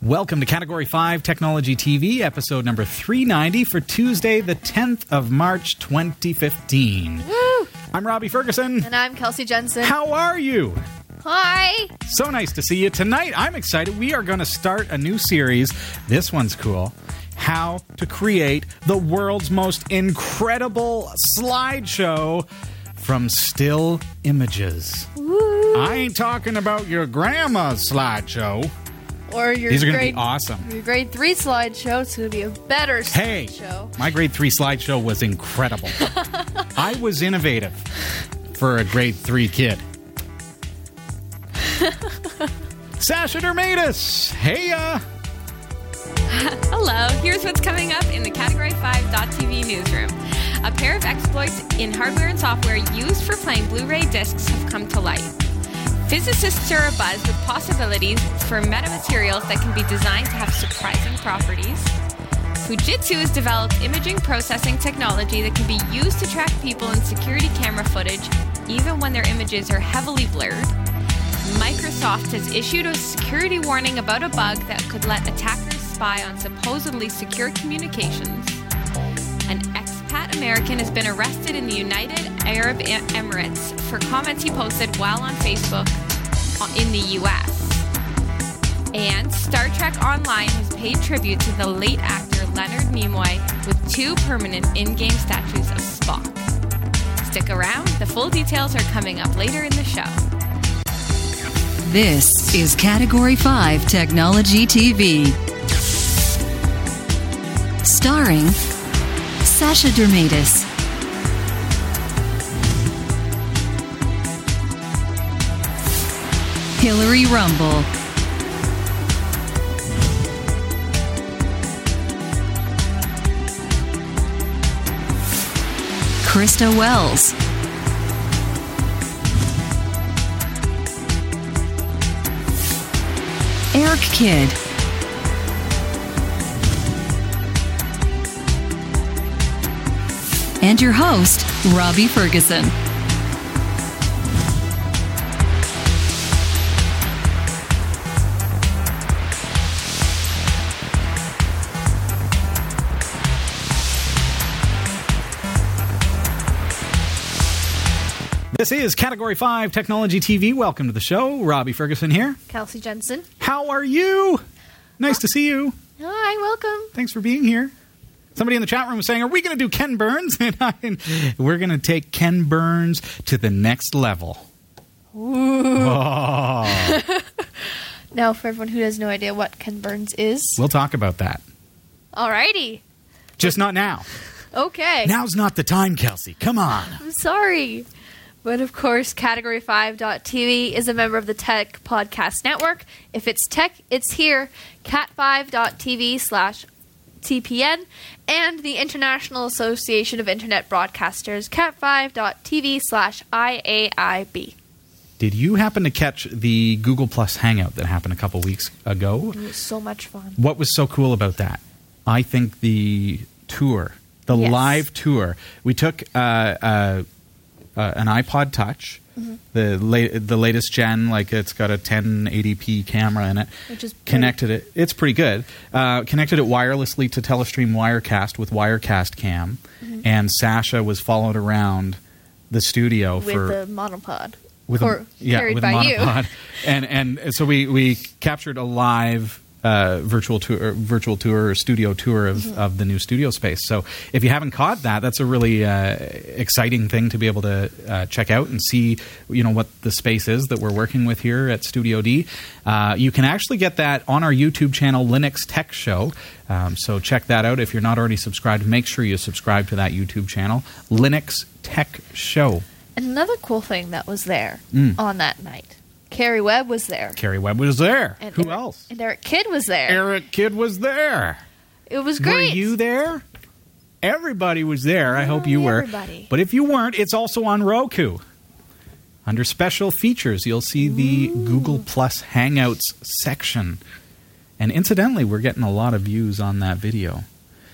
Welcome to Category 5 Technology TV, episode number 390 for Tuesday, the 10th of March, 2015. Woo! I'm Robbie Ferguson. And I'm Kelsey Jensen. How are you? Hi. So nice to see you tonight. I'm excited. We are going to start a new series. This one's cool. How to create the world's most incredible slideshow from still images. Woo. I ain't talking about your grandma's slideshow. Or your These are going to grade, be awesome. Your grade three slideshow. It's going to be a better Hey, slideshow. my grade three slideshow was incredible. I was innovative for a grade three kid. Sasha Dirmeitis, hey uh Hello, here's what's coming up in the Category 5.tv newsroom. A pair of exploits in hardware and software used for playing Blu ray discs have come to light. Physicists are abuzz with possibilities for metamaterials that can be designed to have surprising properties. Fujitsu has developed imaging processing technology that can be used to track people in security camera footage, even when their images are heavily blurred. Microsoft has issued a security warning about a bug that could let attackers spy on supposedly secure communications. An American has been arrested in the United Arab Emirates for comments he posted while on Facebook in the US. And Star Trek Online has paid tribute to the late actor Leonard Nimoy with two permanent in game statues of Spock. Stick around, the full details are coming up later in the show. This is Category 5 Technology TV. Starring Sasha Dirmeitis. Hillary Rumble. Krista Wells. Eric Kidd. And your host, Robbie Ferguson. This is Category 5 Technology TV. Welcome to the show. Robbie Ferguson here. Kelsey Jensen. How are you? Nice to see you. Hi, welcome. Thanks for being here. Somebody in the chat room was saying, "Are we going to do Ken Burns?" And I, and we're going to take Ken Burns to the next level. Oh. Now, for everyone who has no idea what Ken Burns is, We'll talk about that. alrighty. Just not now. Okay. Now's not the time, Kelsey. Come on. I'm sorry. But of course, Category5.tv is a member of the Tech Podcast Network. If it's tech, it's here. Cat5.tv slash TPN and the International Association of Internet Broadcasters, cat5.tv slash IAIB. Did you happen to catch the Google Plus Hangout that happened a couple weeks ago? It was so much fun. What was so cool about that? I think the tour, the Yes. live tour. We took uh, uh, uh, an iPod Touch, Mm-hmm. the la- the latest gen, like it's got a 1080p camera in it. Which is pretty- connected it. It's pretty good. Uh, connected it wirelessly to Telestream Wirecast with Wirecast Cam, Mm-hmm. and Sasha was followed around the studio With for the monopod. with or a, yeah, with by a you. monopod. and and so we we captured a live uh, virtual tour, virtual tour or studio tour of, Mm-hmm. of the new studio space. So if you haven't caught that, that's a really uh, exciting thing to be able to uh, check out and see, you know, what the space is that we're working with here at Studio D. Uh, you can actually get that on our YouTube channel, Linux Tech Show. Um, so check that out. If you're not already subscribed, make sure you subscribe to that YouTube channel, Linux Tech Show. And another cool thing that was there Mm. on that night, Carrie Webb was there. Carrie Webb was there. And Who Eric- else? And Eric Kidd was there. Eric Kidd was there. It was great. Were you there? Everybody was there. I hope you were. everybody. But if you weren't, it's also on Roku. Under special features, you'll see the Google Plus Hangouts section. And incidentally, we're getting a lot of views on that video.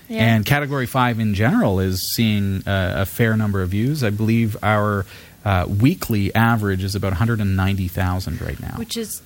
Yeah. And Category 5 in general is seeing uh, a fair number of views. I believe our uh, weekly average is about 190,000 right now. which is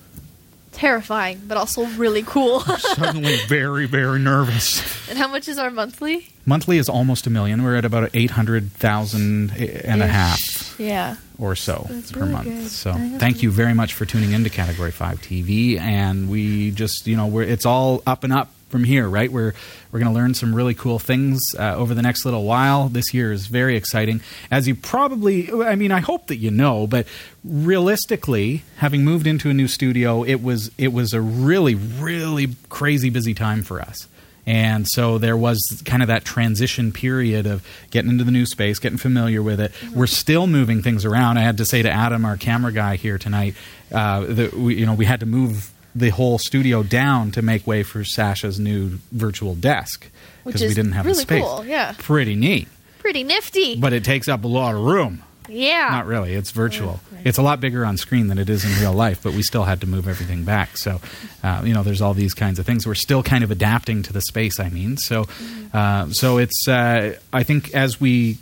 terrifying, but also really cool. Suddenly, very, very nervous. and how much is our monthly? Monthly is almost a million. We're at about eight hundred thousand and a half Yeah. or so That's per really month. good. So I think that's thank you very much for tuning into Category Five TV, and we just you know we're it's all up and up from here, right? We're we're going to learn some really cool things uh, over the next little while. This year is very exciting, as you probably I mean I hope that you know, but realistically, having moved into a new studio, it was it was a really really crazy busy time for us. And so there was kind of that transition period of getting into the new space, getting familiar with it. We're still moving things around. I had to say to Adam, our camera guy here tonight, uh, that we, you know we had to move the whole studio down to make way for Sasha's new virtual desk because we didn't have the space. cool, yeah. pretty neat, Pretty nifty. but it takes up a lot of room. yeah. Not really. It's virtual. right. It's a lot bigger on screen than it is in real life, but we still had to move everything back. So, uh, you know, there's all these kinds of things. We're still kind of adapting to the space. I mean, so, uh, so it's. Uh, I think as we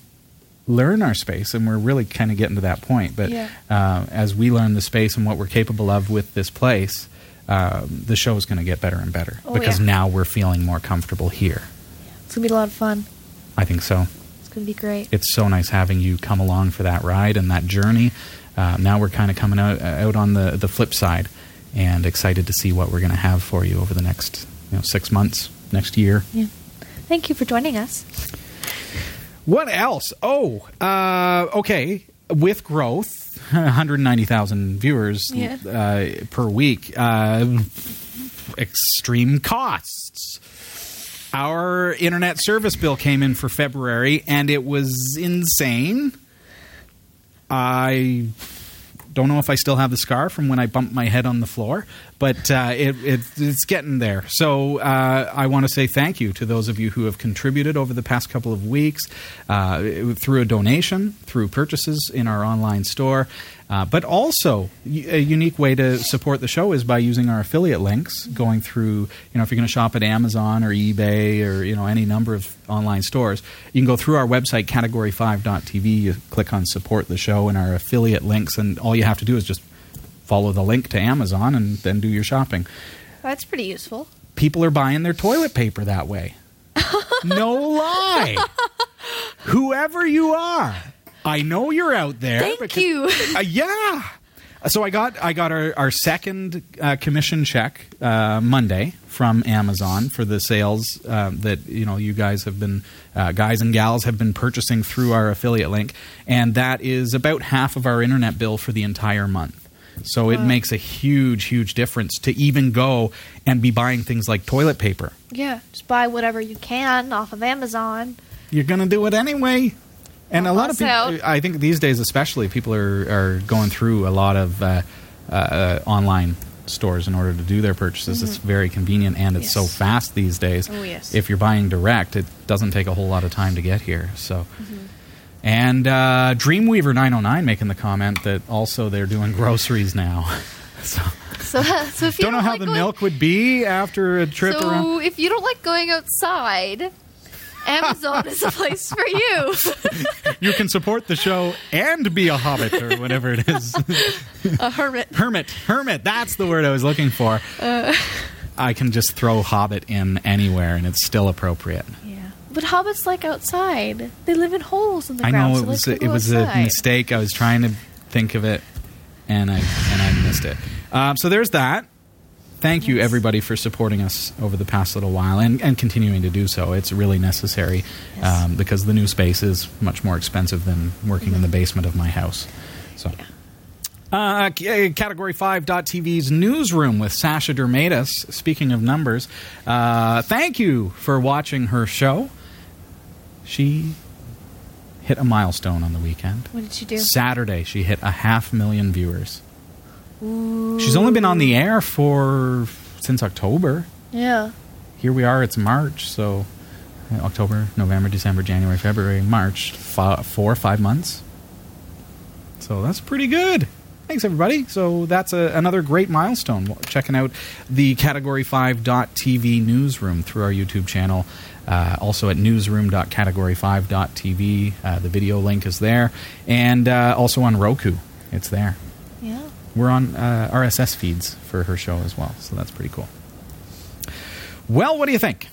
learn our space, and we're really kind of getting to that point, but Yeah. uh, as we learn the space and what we're capable of with this place. Um, the show is going to get better and better Oh, because yeah. now we're feeling more comfortable here. It's going to be a lot of fun. I think so It's going to be great. it's so nice having you come along for that ride and that journey. Uh, now we're kind of coming out out on the the flip side, and excited to see what we're going to have for you over the next you know six months, next year. Yeah. Thank you for joining us. What else? Oh, uh, okay. With growth, 190,000 viewers Yeah. uh, per week, uh, extreme costs. Our internet service bill came in for February, and it was insane. I don't know if I still have the scar from when I bumped my head on the floor, but uh, it, it, it's getting there. So uh, I want to say thank you to those of you who have contributed over the past couple of weeks uh, through a donation, through purchases in our online store. Uh, but also, a unique way to support the show is by using our affiliate links, going through, you know, if you're going to shop at Amazon or eBay or, you know, any number of online stores, you can go through our website, category5.tv, you click on support the show and our affiliate links, and all you have to do is just follow the link to Amazon and then do your shopping. That's pretty useful. People are buying their toilet paper that way. no lie. Whoever you are, I know you're out there. Thank because- you. uh, yeah. So I got I got our, our second uh, commission check uh, Monday from Amazon for the sales uh, that you know you guys have been uh, guys and gals have been purchasing through our affiliate link, and that is about half of our internet bill for the entire month. So it makes a huge, huge difference to even go and be buying things like toilet paper. Yeah. Just buy whatever you can off of Amazon. You're going to do it anyway. And a lot of people, I think these days especially, people are, are going through a lot of uh, uh, online stores in order to do their purchases. It's very convenient and it's so Mm-hmm. Fast these days. Oh, yes. If you're buying direct, it doesn't take a whole lot of time to get here. So. Mm-hmm. And uh, Dreamweaver 909 making the comment that also they're doing groceries now. so So, so if you don't know how like the going- milk would be after a trip so around. if you don't like going outside, Amazon is a place for you. You can support the show and be a hobbit or whatever it is. a hermit. hermit, hermit. That's the word I was looking for. Uh. I can just throw hobbit in anywhere and it's still appropriate. Yeah. But hobbits like outside. They live in holes in the I ground. know it they was a, it was a mistake. I was trying to think of it, and I and I missed it. Um, so there's that. Thank you everybody for supporting us over the past little while and, and continuing to do so. It's really necessary Yes. um, because the new space is much more expensive than working in the basement of my house. So. Uh, c- uh, Category 5.tv's newsroom with Sasha Dirmeitis. Speaking of numbers, uh, thank you for watching her show. She hit a milestone on the weekend. What did you do? Saturday, she hit a half million viewers. She's only been on the air for since October. Yeah. Here we are, it's March, so uh, October, November, December, January, February, March, fi- four or five months. So that's pretty good. Thanks, everybody. So that's a, another great milestone. Checking out the Category5.tv newsroom through our YouTube channel. Uh, also at newsroom.category5.tv. Uh, the video link is there. And uh, also on Roku. It's there. We're on uh, RSS feeds for her show as well. So that's pretty cool. Well, what do you think?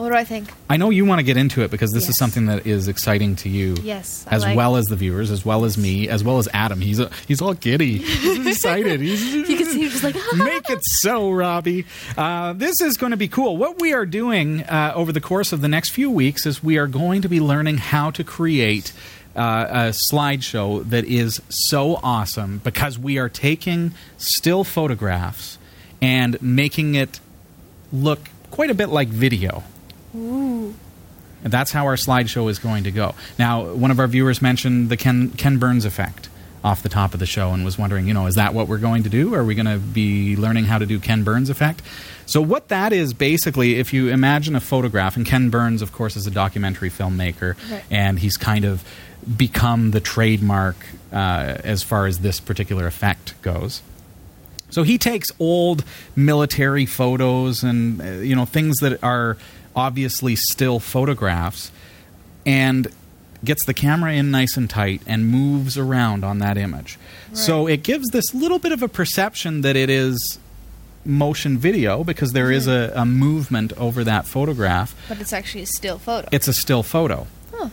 What do I think? I know you want to get into it because this is something that is exciting to you. Yes, I As like- well as the viewers, as well as me, as well as Adam. He's a, he's all giddy. He's excited. He's, You can see just like Make it so, Robbie. Uh, this is going to be cool. What we are doing uh, over the course of the next few weeks is we are going to be learning how to create uh, a slideshow that is so awesome because we are taking still photographs and making it look quite a bit like video. And that's how our slideshow is going to go. Now, one of our viewers mentioned the Ken, Ken Burns effect off the top of the show and was wondering, you know, is that what we're going to do? Are we going to be learning how to do Ken Burns effect? So, what that is basically, if you imagine a photograph, and Ken Burns, of course, is a documentary filmmaker, Right. and he's kind of become the trademark uh, as far as this particular effect goes. So he takes old military photos and uh, you know things that are obviously still photographs and gets the camera in nice and tight and moves around on that image. So it gives this little bit of a perception that it is motion video because there is a, mm-hmm. a movement over that photograph. but it's actually a still photo. It's a still photo. Huh.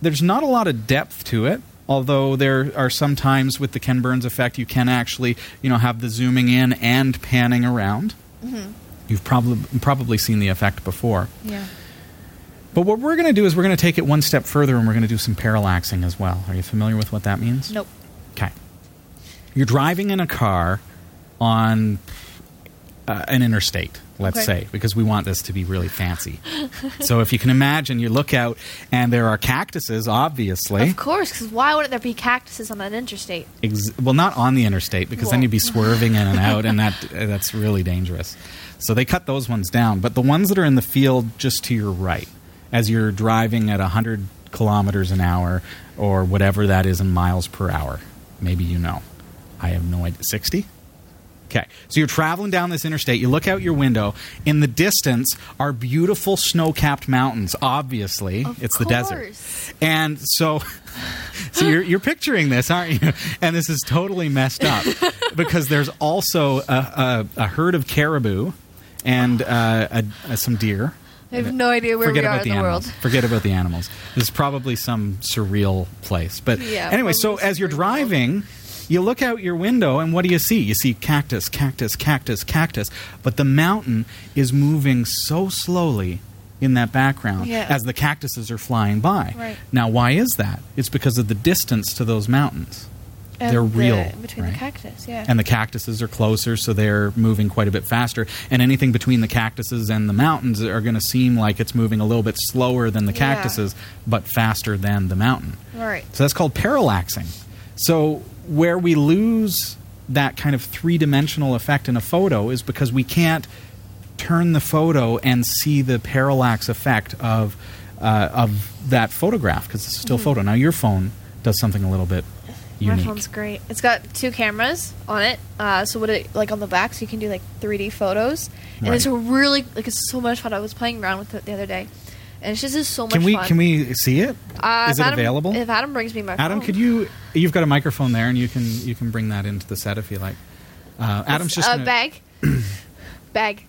There's not a lot of depth to it, although there are some times with the Ken Burns effect you can actually, you know, have the zooming in and panning around. Mm-hmm. You've probably probably seen the effect before. yeah. But what we're going to do is we're going to take it one step further and we're going to do some parallaxing as well. Are you familiar with what that means? Nope. Okay. You're driving in a car on uh, an interstate, let's Okay. say, because we want this to be really fancy. so if you can imagine, you look out and there are cactuses, obviously. Of course, because why wouldn't there be cactuses on an interstate? Ex- well, not on the interstate because then you'd be swerving in and out, and that uh, that's really dangerous. So they cut those ones down. But the ones that are in the field just to your right, as you're driving at 100 kilometers an hour or whatever that is in miles per hour, maybe you know. I have no idea. 60? Okay. So you're traveling down this interstate. You look out your window. In the distance are beautiful snow capped mountains, obviously. Of it's the desert. And so, so you're, you're picturing this, aren't you? And this is totally messed up because there's also a, a, a herd of caribou and uh, a, a, some deer. I have no idea where Forget we are about in the the world. Forget about the animals. This is probably some surreal place. But Yeah, anyway, so as you're driving, you look out your window and what do you see? You see cactus, cactus, cactus, cactus. But the mountain is moving so slowly in that background Yeah. as the cactuses are flying by. Right. Now, why is that? It's because of the distance to those mountains. And They're the- real, between right? the cactus. Yeah. And the cactuses are closer, so they're moving quite a bit faster. And anything between the cactuses and the mountains are going to seem like it's moving a little bit slower than the Yeah. cactuses, but faster than the mountain. right. So that's called parallaxing. So where we lose that kind of three dimensional effect in a photo is because we can't turn the photo and see the parallax effect of uh, of that photograph because it's still a still photo. Now your phone does something a little bit My phone's great. It's got two cameras on it. Uh, so what it like on the back, so you can do like 3D photos, and Right. it's really like it's so much fun. I was playing around with it the other day, and it's just is so much Can we fun. can we see it? Uh, Is it Adam- available? If Adam brings me my Adam, phone. could you? You've got a microphone there, and you can you can bring that into the set if you like. Uh, Adam's just uh, gonna- bag, bag.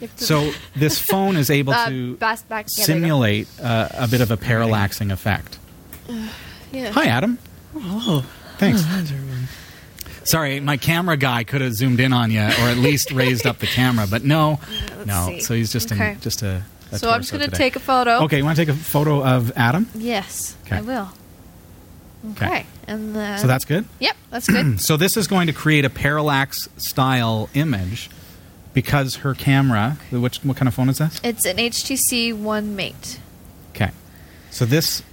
You have to- so this phone is able Uh, to bas- back- yeah, there you go. simulate uh, a bit of a parallaxing effect. yeah. Hi, Adam. Oh, Thanks. Oh, Sorry, my camera guy could have zoomed in on you, or at least raised up the camera, but no, let's no. see. So he's just Okay. in, just a. a So I'm just gonna take a photo. Okay, you want to take a photo of Adam? Yes, Okay. I will. Okay. Okay, and then So that's good. yep, that's good. So this is going to create a parallax style image because her camera. Which what kind of phone is this? it's an HTC One M8. Okay. So this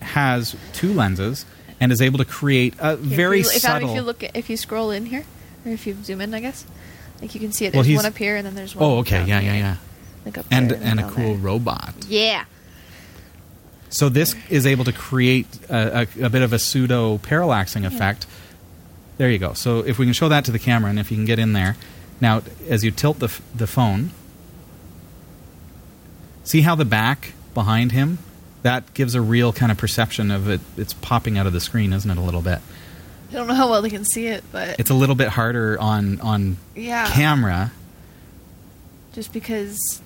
has two lenses and is able to create a Here, very if you, if, subtle. if you look, if you scroll in here, or if you zoom in, I guess, like you can see it. Well, There's he's- one up here, and then there's one. oh, okay. down Yeah, yeah, yeah. Like up And there and a cool there. robot. Yeah. So this is able to create a, a, a bit of a pseudo parallaxing effect. There you go. So if we can show that to the camera, and if you can get in there, now as you tilt the f- the phone, see how the back behind him that gives a real kind of perception of it. It's popping out of the screen, isn't it? A little bit. I don't know how well they can see it, but It's a little bit harder on on yeah, camera, just because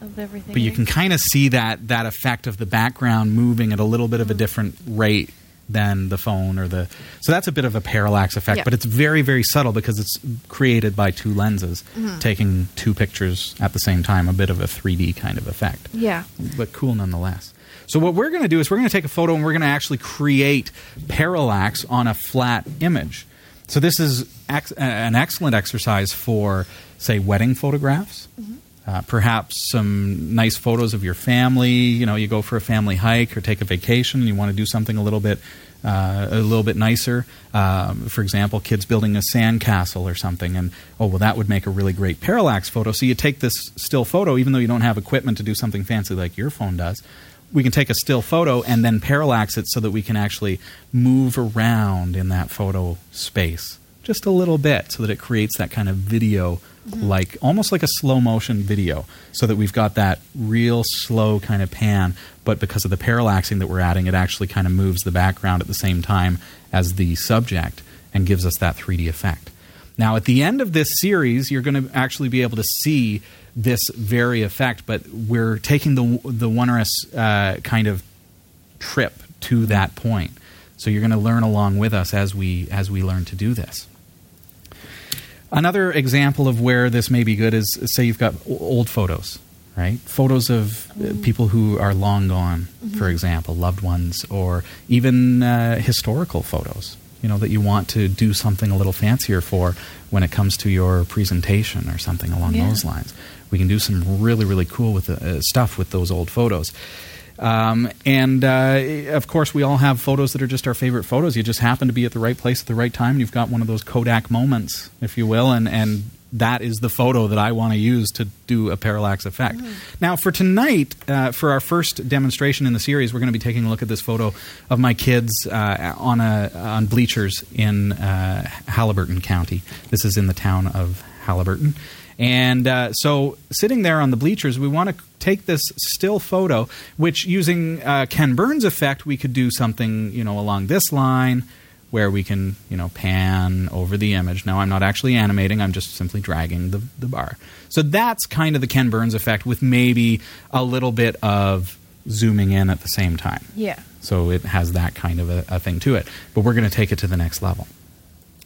of everything. but you can kind of see that that effect of the background moving at a little bit of a different rate than the phone or the so that's a bit of a parallax effect Yeah. but it's very very subtle because it's created by two lenses Mm-hmm. taking two pictures at the same time a bit of a 3d kind of effect Yeah. but cool nonetheless. So what we're going to do is we're going to take a photo and we're going to actually create parallax on a flat image. So this is ex- an excellent exercise for, say, wedding photographs. Uh, perhaps some nice photos of your family. You know, you go for a family hike or take a vacation. and You want to do something a little bit, uh, a little bit nicer. Um, for example, kids building a sandcastle or something, and oh well, that would make a really great parallax photo. So you take this still photo, even though you don't have equipment to do something fancy like your phone does. We can take a still photo and then parallax it so that we can actually move around in that photo space just a little bit so that it creates that kind of video mm-hmm. like almost like a slow motion video so that we've got that real slow kind of pan but because of the parallaxing that we're adding it actually kind of moves the background at the same time as the subject and gives us that 3D effect. Now, at the end of this series, you're going to actually be able to see this very effect, but we're taking the the wondrous uh, kind of trip to that point. So you're going to learn along with us as we as we learn to do this. Another example of where this may be good is say you've got old photos, right? Photos of uh, people who are long gone, for example, loved ones, or even uh, historical photos. You know that you want to do something a little fancier for when it comes to your presentation or something along Yeah. those lines. We can do some really really cool with the, uh, stuff with those old photos. Um, and uh, of course, we all have photos that are just our favorite photos. You just happen to be at the right place at the right time. And you've got one of those Kodak moments, if you will, and and that is the photo that I want to use to do a parallax effect. Now, for tonight, uh, for our first demonstration in the series, we're going to be taking a look at this photo of my kids uh, on a on bleachers in uh, Haliburton County. This is in the town of Haliburton. And uh, so, sitting there on the bleachers, we want to take this still photo, which using uh, Ken Burns' effect, we could do something, you know, along this line, where we can, you know, pan over the image. Now, I'm not actually animating; I'm just simply dragging the the bar. So that's kind of the Ken Burns effect, with maybe a little bit of zooming in at the same time. Yeah. So it has that kind of a, a thing to it. But we're going to take it to the next level.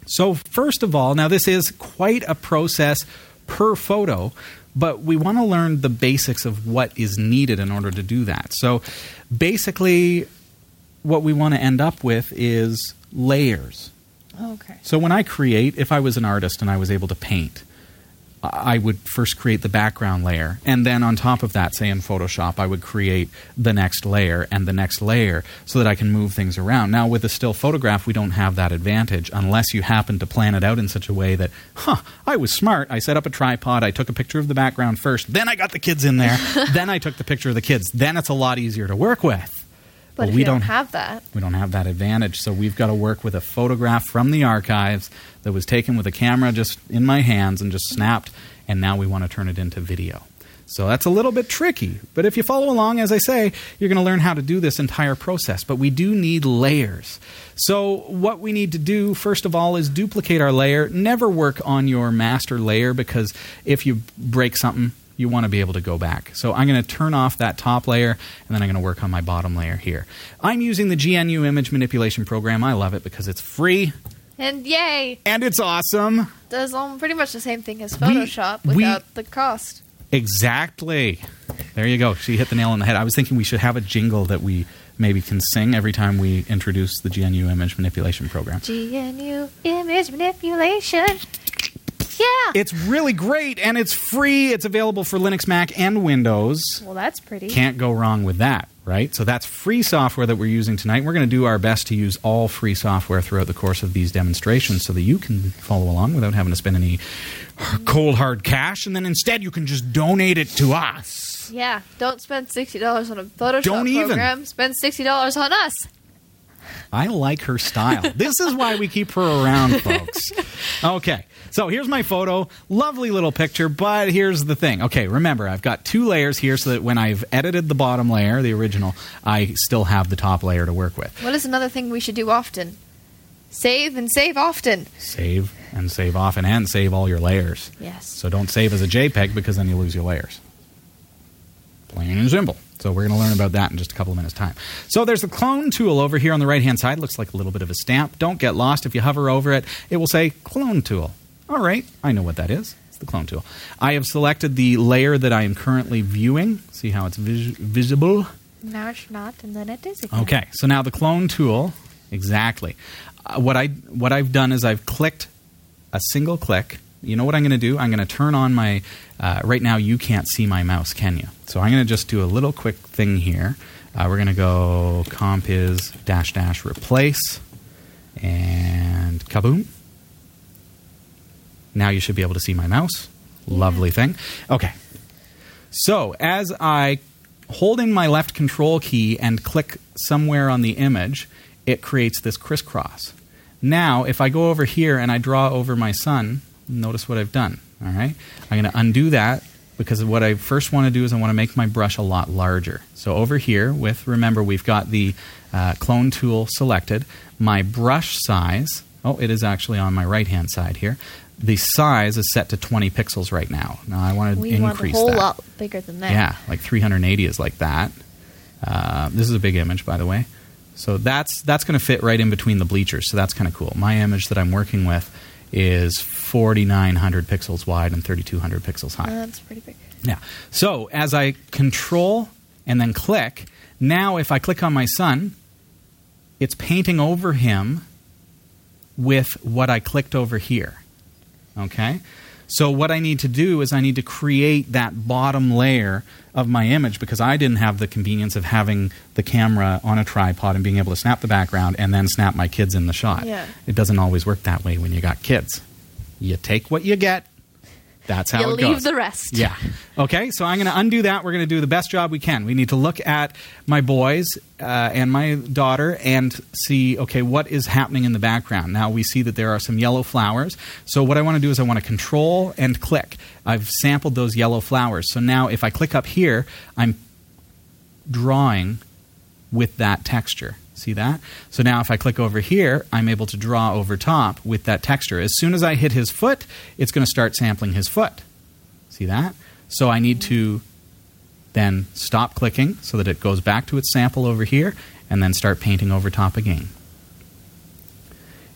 So, first of all, now this is quite a process per photo, but we want to learn the basics of what is needed in order to do that. So, basically, what we want to end up with is layers. Okay. So when I create, if I was an artist and I was able to paint, I would first create the background layer, and then on top of that, say in Photoshop, I would create the next layer and the next layer so that I can move things around. Now, with a still photograph, we don't have that advantage unless you happen to plan it out in such a way that, huh, I was smart. I set up a tripod, I took a picture of the background first, then I got the kids in there, then I took the picture of the kids. Then it's a lot easier to work with. But we don't don't- have that, We don't have that advantage, so we've got to work with a photograph from the archives that was taken with a camera just in my hands and just snapped, and now we want to turn it into video. So that's a little bit tricky, but if you follow along, as I say, you're going to learn how to do this entire process. But we do need layers. So, what we need to do, first of all, is duplicate our layer. Never work on your master layer because if you break something, you want to be able to go back. So I'm going to turn off that top layer and then I'm going to work on my bottom layer here. I'm using the GNU image manipulation program. I love it because it's free and yay, and it's awesome. does um, pretty much the same thing as Photoshop we- without the cost. Exactly. There you go. She hit the nail on the head. I was thinking we should have a jingle that we maybe can sing every time we introduce the GNU image manipulation program. GNU image manipulation. Yeah. It's really great and it's free. It's available for Linux, Mac, and Windows. well, that's pretty. Can't go wrong with that, right? So that's free software that we're using tonight. We're going to do our best to use all free software throughout the course of these demonstrations so that you can follow along without having to spend any cold hard cash and then instead you can just donate it to us. Yeah, don't spend sixty dollars on a Photoshop Don't even. program. Spend sixty dollars on us. I like her style. this is why we keep her around, folks. Okay, so here's my photo. Lovely little picture, but here's the thing. Okay, remember, I've got two layers here so that when I've edited the bottom layer, the original, I still have the top layer to work with. What is another thing we should do often? Save and save often. Save and save often, and save all your layers. Yes. So don't save as a JPEG because then you lose your layers. Plain and simple. So we're going to learn about that in just a couple of minutes' time. So there's the clone tool over here on the right hand side. Looks like a little bit of a stamp. Don't get lost. If you hover over it, it will say clone tool. All right, I know what that is. It's the clone tool. I have selected the layer that I am currently viewing. See how it's vis- visible? Now it's not, and then it is again. Okay, so now the clone tool, exactly. Uh, what I what I've done is I've clicked a single click. You know what I'm going to do? I'm going to turn on my. Uh, right now, you can't see my mouse, can you? So I'm going to just do a little quick thing here. Uh, we're going to go compiz dash dash replace and kaboom. Now you should be able to see my mouse. Lovely thing. Okay. So as I hold in my left control key and click somewhere on the image, it creates this crisscross. Now, if I go over here and I draw over my sun, notice what I've done. All right, I'm going to undo that because what I first want to do is I want to make my brush a lot larger. So over here, with remember we've got the uh, clone tool selected. My brush size, oh, it is actually on my right hand side here. The size is set to 20 pixels right now. Now I want to We want a whole that. lot bigger than that. Yeah, like 380 is like that. Uh, this is a big image, by the way. So that's that's going to fit right in between the bleachers. So that's kind of cool. My image that I'm working with is 4,900 pixels wide and 3,200 pixels high. Oh, that's pretty big. Yeah. So as I control and then click, now if I click on my son, it's painting over him with what I clicked over here. Okay? So what I need to do is I need to create that bottom layer of my image because I didn't have the convenience of having the camera on a tripod and being able to snap the background and then snap my kids in the shot. Yeah. It doesn't always work that way when you got kids. You take what you get. That's how you it leave goes. the rest. Yeah. Okay, so I'm going to undo that. We're going to do the best job we can. We need to look at my boys uh, and my daughter and see, okay, what is happening in the background. Now we see that there are some yellow flowers. So what I want to do is I want to control and click. I've sampled those yellow flowers. So now if I click up here, I'm drawing with that texture. See that? So now if I click over here, I'm able to draw over top with that texture. As soon as I hit his foot, it's going to start sampling his foot. See that? So I need to then stop clicking so that it goes back to its sample over here and then start painting over top again.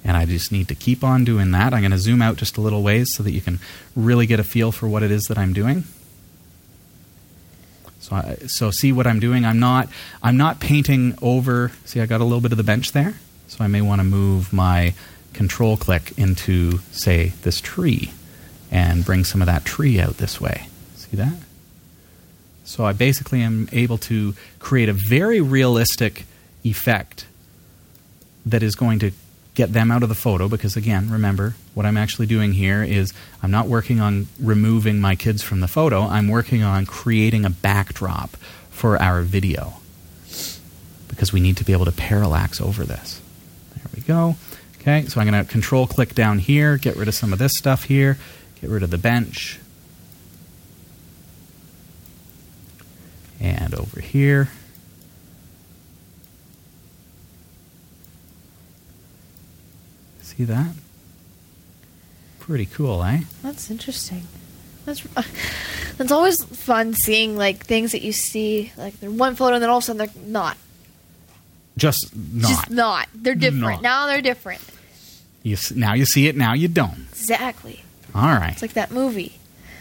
And I just need to keep on doing that. I'm going to zoom out just a little ways so that you can really get a feel for what it is that I'm doing. So, I, so see what I'm doing. I'm not I'm not painting over. See, I got a little bit of the bench there. So I may want to move my control click into say this tree and bring some of that tree out this way. See that? So I basically am able to create a very realistic effect that is going to get them out of the photo because again remember what i'm actually doing here is i'm not working on removing my kids from the photo. I'm working on creating a backdrop for our video because we need to be able to parallax over this. There we go. Okay so i'm going to control click down here get rid of some of this stuff here get rid of the bench. And over here See that? Pretty cool, eh? That's interesting. That's that's always fun seeing like things that you see like they're one photo and then all of a sudden they're not. Just not. Just not. They're Not. different. Now they're different. You s- now you see it, now you don't. Exactly. All right. It's like that movie.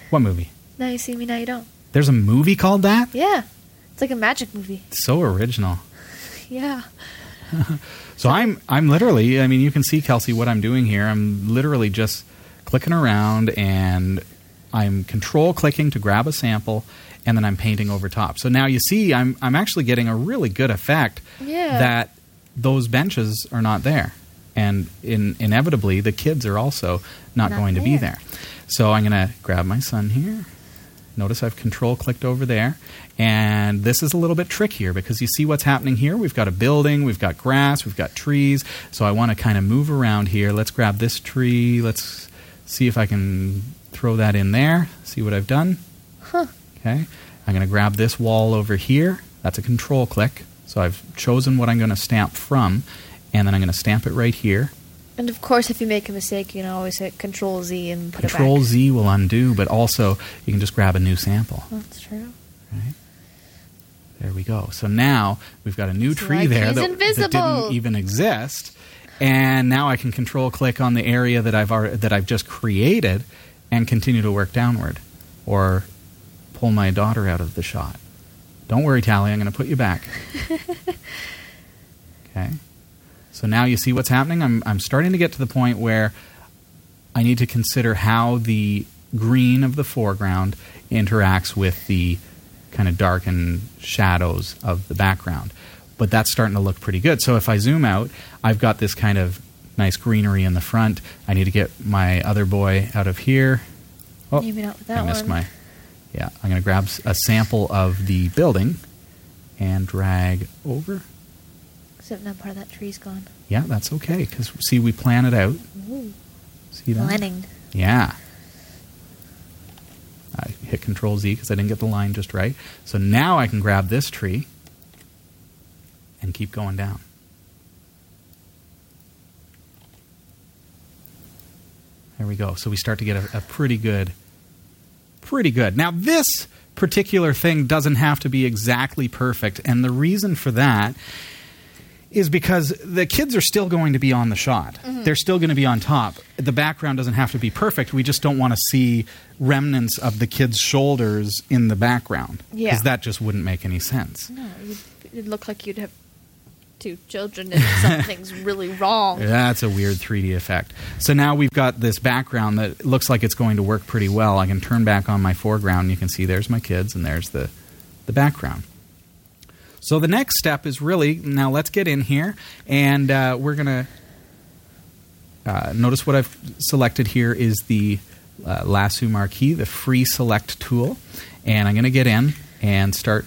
what movie? Now you see me, now you don't. There's a movie called that? Yeah. It's like a magic movie. So original. Yeah. So I'm I'm literally, I mean, you can see Kelsey what I'm doing here. I'm literally just clicking around and I'm control clicking to grab a sample and then I'm painting over top. So now you see I'm I'm actually getting a really good effect Yeah. that those benches are not there. And in, inevitably the kids are also not, Not going to be there. there. So I'm going to grab my son here. Notice I've control clicked over there. And this is a little bit trickier because you see what's happening here. We've got a building, we've got grass, we've got trees. So I want to kind of move around here. Let's grab this tree. Let's see if I can throw that in there. See what I've done. Huh. Okay. I'm going to grab this wall over here. That's a control click. So I've chosen what I'm going to stamp from. And then I'm going to stamp it right here. And of course, if you make a mistake, you can always hit Control Z and put Control it back. Z will undo, but also you can just grab a new sample. That's true. Right? There we go. So now we've got a new It's tree like there that, that didn't even exist, and now I can control click on the area that I've already, that I've just created, and continue to work downward, or pull my daughter out of the shot. Don't worry, Tally. I'm going to put you back. okay. So now you see what's happening. I'm I'm starting to get to the point where I need to consider how the green of the foreground interacts with the kind of darkened shadows of the background. But that's starting to look pretty good. So if I zoom out, I've got this kind of nice greenery in the front. I need to get my other boy out of here. Oh, Maybe not with that I missed one. my. Yeah, I'm going to grab a sample of the building and drag over. Except now part of that tree's gone. Yeah, that's okay because see, we plan it out. Ooh. See that? Planning. Yeah. I hit Control Z because I didn't get the line just right. So now I can grab this tree and keep going down. There we go. So we start to get a, a pretty good, pretty good. Now this particular thing doesn't have to be exactly perfect, and the reason for that is because the kids are still going to be on the shot. Mm-hmm. They're still going to be on top. The background doesn't have to be perfect. We just don't want to see remnants of the kids' shoulders in the background. Yeah. Because that just wouldn't make any sense. No, it'd look like you'd have two children and something's really wrong. That's a weird 3D effect. So now we've got this background that looks like it's going to work pretty well. I can turn back on my foreground and you can see there's my kids and there's the, the background. So the next step is really now let's get in here and uh, we're going to uh, notice what I've selected here is the uh, Lasso Marquee, the free select tool. And I'm going to get in and start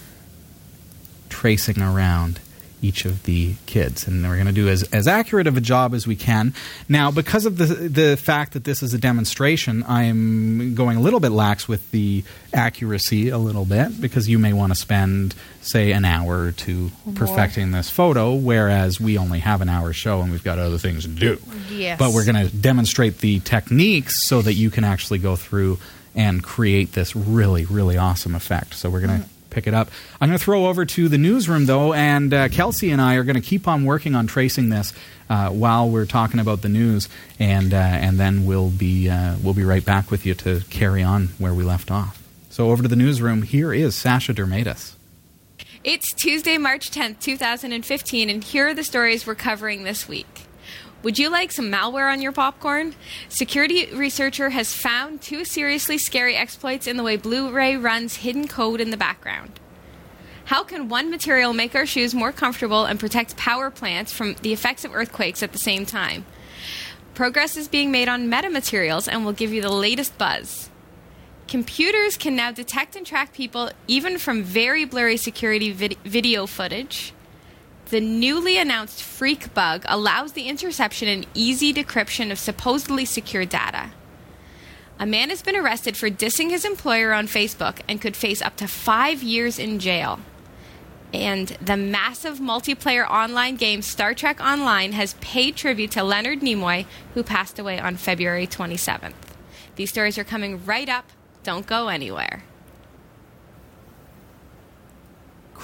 tracing around each of the kids. And we're going to do as, as accurate of a job as we can. Now, because of the, the fact that this is a demonstration, I'm going a little bit lax with the accuracy a little bit because you may want to spend, say, an hour or two perfecting this photo, whereas we only have an hour show and we've got other things to do. Yes. But we're going to demonstrate the techniques so that you can actually go through and create this really, really awesome effect. So we're going to mm. Pick it up. I'm going to throw over to the newsroom, though, and uh, Kelsey and I are going to keep on working on tracing this uh, while we're talking about the news, and uh, and then we'll be uh, we'll be right back with you to carry on where we left off. So over to the newsroom. Here is Sasha Dirmeitis. It's Tuesday, March 10th, 2015, and here are the stories we're covering this week. Would you like some malware on your popcorn? Security researcher has found two seriously scary exploits in the way Blu ray runs hidden code in the background. How can one material make our shoes more comfortable and protect power plants from the effects of earthquakes at the same time? Progress is being made on metamaterials and will give you the latest buzz. Computers can now detect and track people even from very blurry security vid- video footage. The newly announced Freak bug allows the interception and easy decryption of supposedly secure data. A man has been arrested for dissing his employer on Facebook and could face up to five years in jail. And the massive multiplayer online game Star Trek Online has paid tribute to Leonard Nimoy, who passed away on February 27th. These stories are coming right up. Don't go anywhere.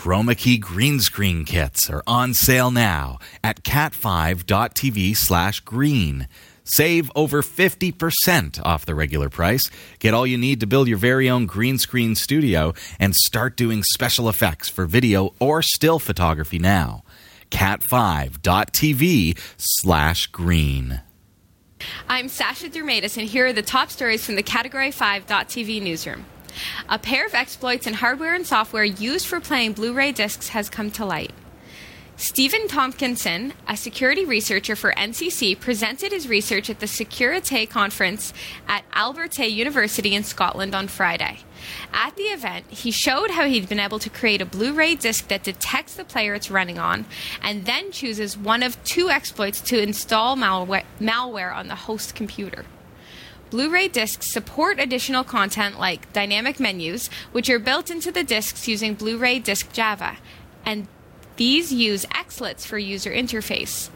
Chroma Key green screen kits are on sale now at cat5.tv slash green. Save over 50% off the regular price. Get all you need to build your very own green screen studio and start doing special effects for video or still photography now. cat5.tv slash green. I'm Sasha Dirmeitis, and here are the top stories from the Category 5.tv newsroom. A pair of exploits in hardware and software used for playing Blu ray discs has come to light. Stephen Tomkinson, a security researcher for NCC, presented his research at the Securi-Tay conference at Abertay University in Scotland on Friday. At the event, he showed how he'd been able to create a Blu ray disc that detects the player it's running on and then chooses one of two exploits to install malware, malware on the host computer. Blu ray discs support additional content like dynamic menus, which are built into the discs using Blu ray Disc Java, and these use XLets for user interface.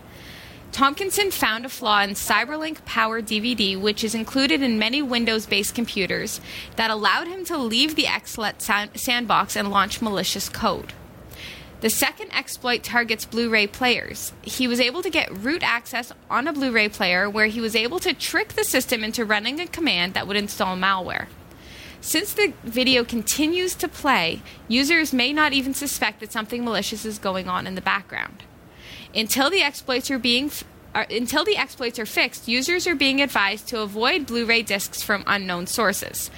Tomkinson found a flaw in Cyberlink Power DVD, which is included in many Windows based computers, that allowed him to leave the XLET sandbox and launch malicious code. The second exploit targets Blu ray players. He was able to get root access on a Blu ray player where he was able to trick the system into running a command that would install malware. Since the video continues to play, users may not even suspect that something malicious is going on in the background. Until the exploits are being f- until the exploits are fixed, users are being advised to avoid Blu-ray discs from unknown sources.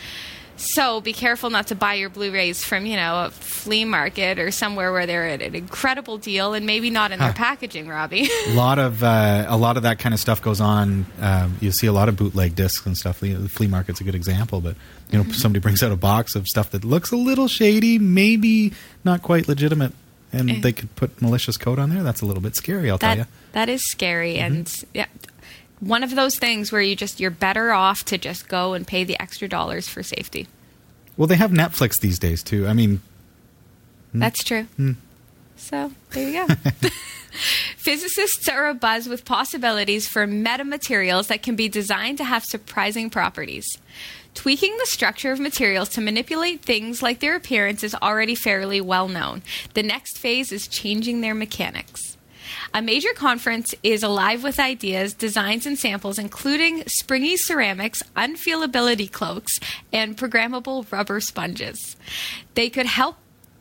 So be careful not to buy your Blu-rays from, you know, a flea market or somewhere where they're at an incredible deal and maybe not in their packaging, Robbie. a lot of uh, a lot of that kind of stuff goes on. Um, you see a lot of bootleg discs and stuff. The flea market's a good example, but you know, somebody brings out a box of stuff that looks a little shady, maybe not quite legitimate, and they could put malicious code on there. That's a little bit scary. I'll tell you. that that is scary and yeah one of those things where you just you're better off to just go and pay the extra dollars for safety Well, they have Netflix these days too. I mean, hmm. that's true hmm. so there you go physicists are abuzz with possibilities for metamaterials that can be designed to have surprising properties Tweaking the structure of materials to manipulate things like their appearance is already fairly well known. The next phase is changing their mechanics. A major conference is alive with ideas, designs, and samples, including springy ceramics, unfeelability cloaks, and programmable rubber sponges. They could help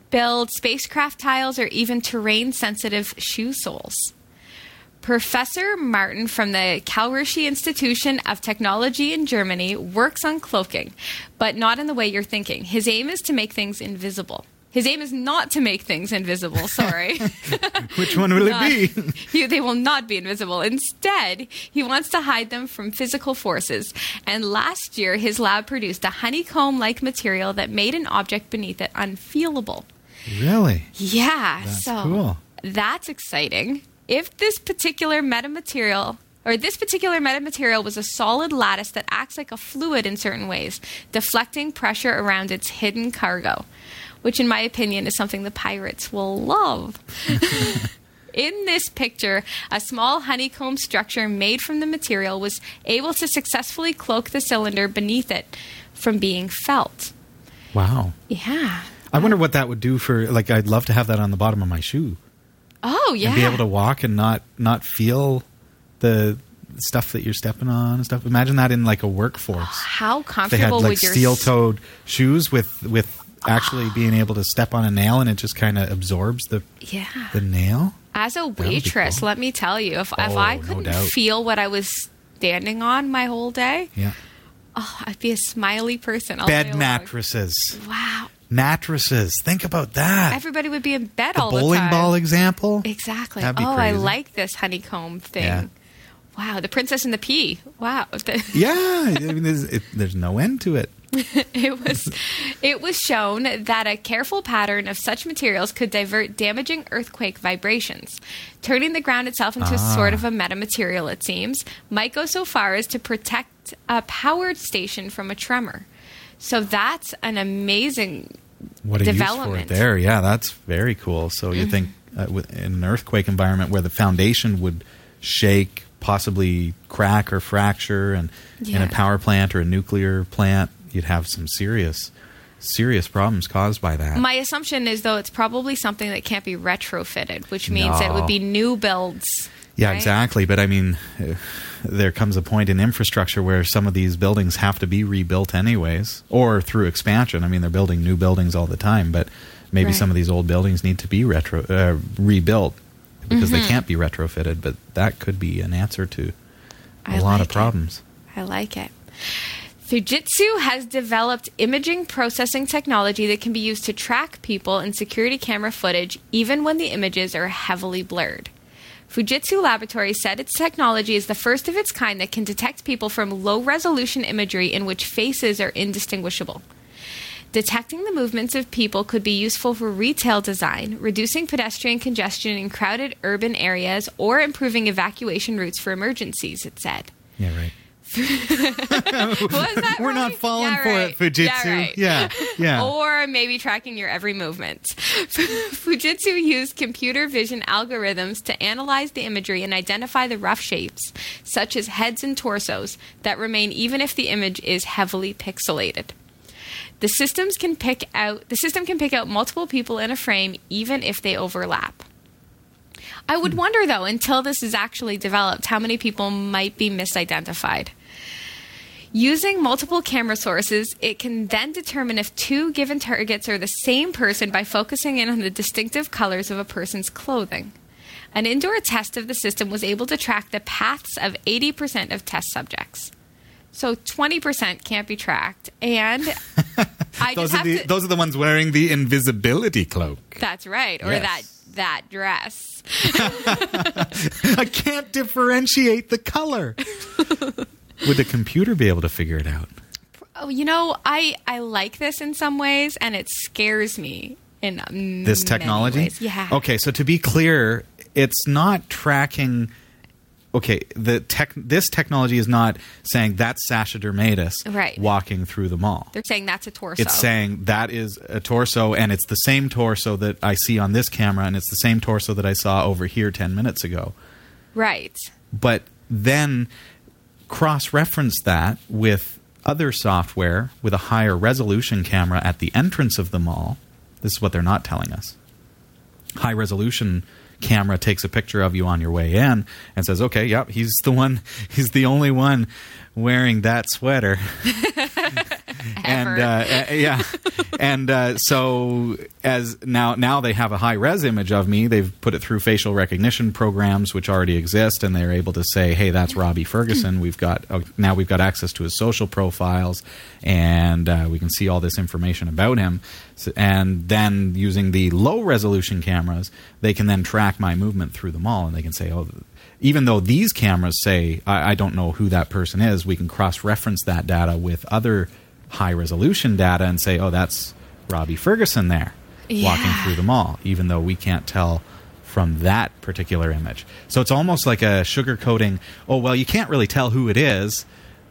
build spacecraft tiles or even terrain sensitive shoe soles. Professor Martin from the Karlsruhe Institution of Technology in Germany works on cloaking, but not in the way you're thinking. His aim is to make things invisible. His aim is not to make things invisible, sorry. which one will it be? He- they will not be invisible. Instead, he wants to hide them from physical forces. And last year, his lab produced a honeycomb like material that made an object beneath it unfeelable. really? Yeah, That's so cool. that's exciting. If this particular metamaterial or this particular metamaterial was a solid lattice that acts like a fluid in certain ways, deflecting pressure around its hidden cargo, which in my opinion is something the pirates will love. In this picture, a small honeycomb structure made from the material was able to successfully cloak the cylinder beneath it from being felt. Wow. Yeah. I wonder what that would do for. Like, I'd love to have that on the bottom of my shoe Oh, yeah. and be able to walk and not not feel the stuff that you're stepping on and stuff. Imagine that in like a workforce. Oh, how If they had like would your steel-toed shoes with with actually being able to step on a nail and it just kind of absorbs the Yeah. the nail. As a waitress, cool. let me tell you, if, if Oh, I couldn't doubt. feel what I was standing on my whole day, Yeah. oh, I'd be a smiley person. All Bed mattresses. Wow. Mattresses. Think about that. Everybody would be in bed the all the time bowling ball example. Exactly. Oh, I like this honeycomb thing. Yeah. Wow, the princess and the pea. Wow. Yeah, I mean, there's, it, there's no end to it. it was it was shown that a careful pattern of such materials could divert damaging earthquake vibrations. Turning the ground itself into Ah. sort of a metamaterial, it seems, might go so far as to protect a powered station from a tremor. So that's an amazing What a use for Development. it there. Yeah, that's very cool. So you think uh, with, in an earthquake environment where the foundation would shake, possibly crack or fracture, and in a power plant or a nuclear plant, you'd have some serious, serious problems caused by that. My assumption is though it's probably something that can't be retrofitted, which means it would be new builds. yeah, right? exactly. But I mean, there comes a point in infrastructure where some of these buildings have to be rebuilt anyways, or through expansion. I mean, they're building new buildings all the time, but maybe Right. some of these old buildings need to be retro uh, rebuilt because Mm-hmm. they can't be retrofitted. But that could be an answer to a I lot like of it. problems. I like it. Fujitsu has developed imaging processing technology that can be used to track people in security camera footage even when the images are heavily blurred. Fujitsu Laboratories said its technology is the first of its kind that can detect people from low resolution imagery in which faces are indistinguishable. Detecting the movements of people could be useful for retail design, reducing pedestrian congestion in crowded urban areas, or improving evacuation routes for emergencies, it said. Yeah, right. We're not falling Yeah, for right. it, Fujitsu. Yeah, right. Yeah. Yeah. or maybe tracking your every movement. Fujitsu used computer vision algorithms to analyze the imagery and identify the rough shapes, such as heads and torsos, that remain even if the image is heavily pixelated. The systems can pick out the system can pick out multiple people in a frame even if they overlap. I would hmm. wonder though, until this is actually developed, how many people might be misidentified. Using multiple camera sources, it can then determine if two given targets are the same person by focusing in on the distinctive colors of a person's clothing. An indoor test of the system was able to track the paths of 80% of test subjects. So 20% can't be tracked. And I Those just are the to. those are the ones wearing the invisibility cloak. that's right. Or Yes. that that dress. I can't differentiate the color. Would the computer be able to figure it out? Oh, you know, I I like this in some ways, and it scares me in um, This technology? Yeah. Okay, so to be clear, it's not tracking okay, the tech this technology is not saying that's Sasha Dirmeitis Right. walking through the mall. They're saying that's a torso. It's saying that is a torso, and it's the same torso that I see on this camera, and it's the same torso that I saw over here 10 minutes ago. right. But then cross reference that with other software with a higher resolution camera at the entrance of the mall. This is what they're not telling us. High resolution camera takes a picture of you on your way in and says, "Okay, yep, he's the one. He's the only one wearing that sweater." and uh, yeah, and uh, so as now now they have a high res image of me. They've put it through facial recognition programs which already exist, and they're able to say, "Hey, that's Robbie Ferguson." We've got uh, now we've got access to his social profiles, and uh, we can see all this information about him. So, and then using the low resolution cameras, they can then track my movement through the mall, and they can say, "Oh." Even though these cameras say I, I don't know who that person is, we can cross-reference that data with other high-resolution data and say, "Oh, that's Robbie Ferguson there walking through the mall," even though we can't tell from that particular image. So it's almost like a sugarcoating. Oh, well, you can't really tell who it is.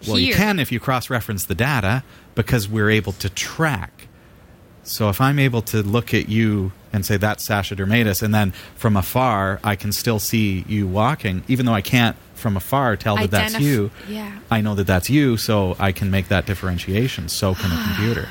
Well, you can if you cross-reference the data because we're able to track. So if I'm able to look at you and say that's Sasha Dirmeitis, and then from afar I can still see you walking, even though I can't from afar tell that that's you. yeah. I know that that's you, so I can make that differentiation. So can a ah. computer.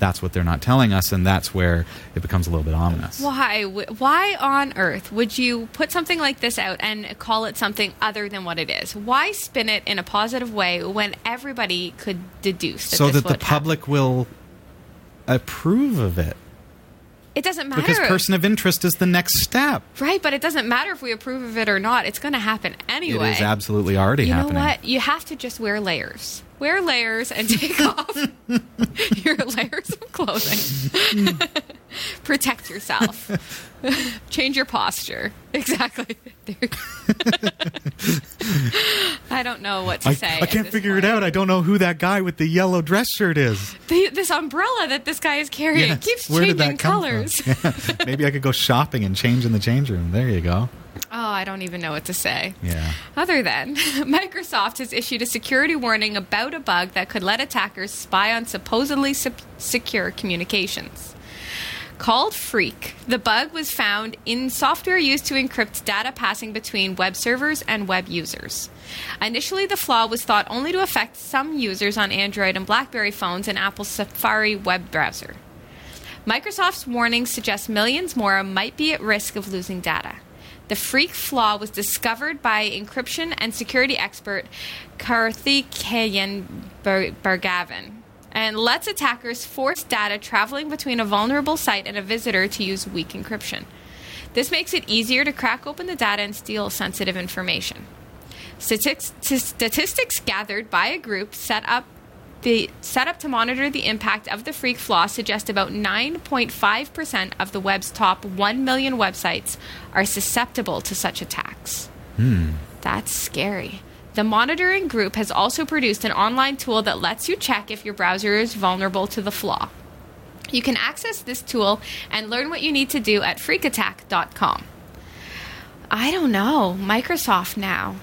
That's what they're not telling us, and that's where it becomes a little bit ominous. Why? Why on earth would you put something like this out and call it something other than what it is? Why spin it in a positive way when everybody could deduce that so that the happen? public will approve of it. It doesn't matter. Because person of interest is the next step. right, but it doesn't matter if we approve of it or not. It's going to happen anyway. It is absolutely already you happening. know what? You have to just wear layers. Wear layers and take off your layers of clothing. Protect yourself. Change your posture. Exactly. I don't know what to I, say. I can't figure it out. I don't know who that guy with the yellow dress shirt is. The, this umbrella that this guy is carrying Yes. keeps Where changing colors. from? Maybe I could go shopping and change in the change room. There you go. Oh, I don't even know what to say. Yeah. Other than Microsoft has issued a security warning about a bug that could let attackers spy on supposedly se- secure communications. Called Freak, the bug was found in software used to encrypt data passing between web servers and web users. Initially, the flaw was thought only to affect some users on Android and Blackberry phones and Apple's Safari web browser. Microsoft's warning suggests millions more might be at risk of losing data. The freak flaw was discovered by encryption and security expert Karthikeyan Bar- Bhargavan and lets attackers force data traveling between a vulnerable site and a visitor to use weak encryption. This makes it easier to crack open the data and steal sensitive information. Statistics gathered by a group set up the setup to monitor the impact of the freak flaw suggests about 9.5% of the web's top 1 million websites are susceptible to such attacks. Hmm. That's scary. The monitoring group has also produced an online tool that lets you check if your browser is vulnerable to the flaw. You can access this tool and learn what you need to do at freakattack.com. I don't know. Microsoft now.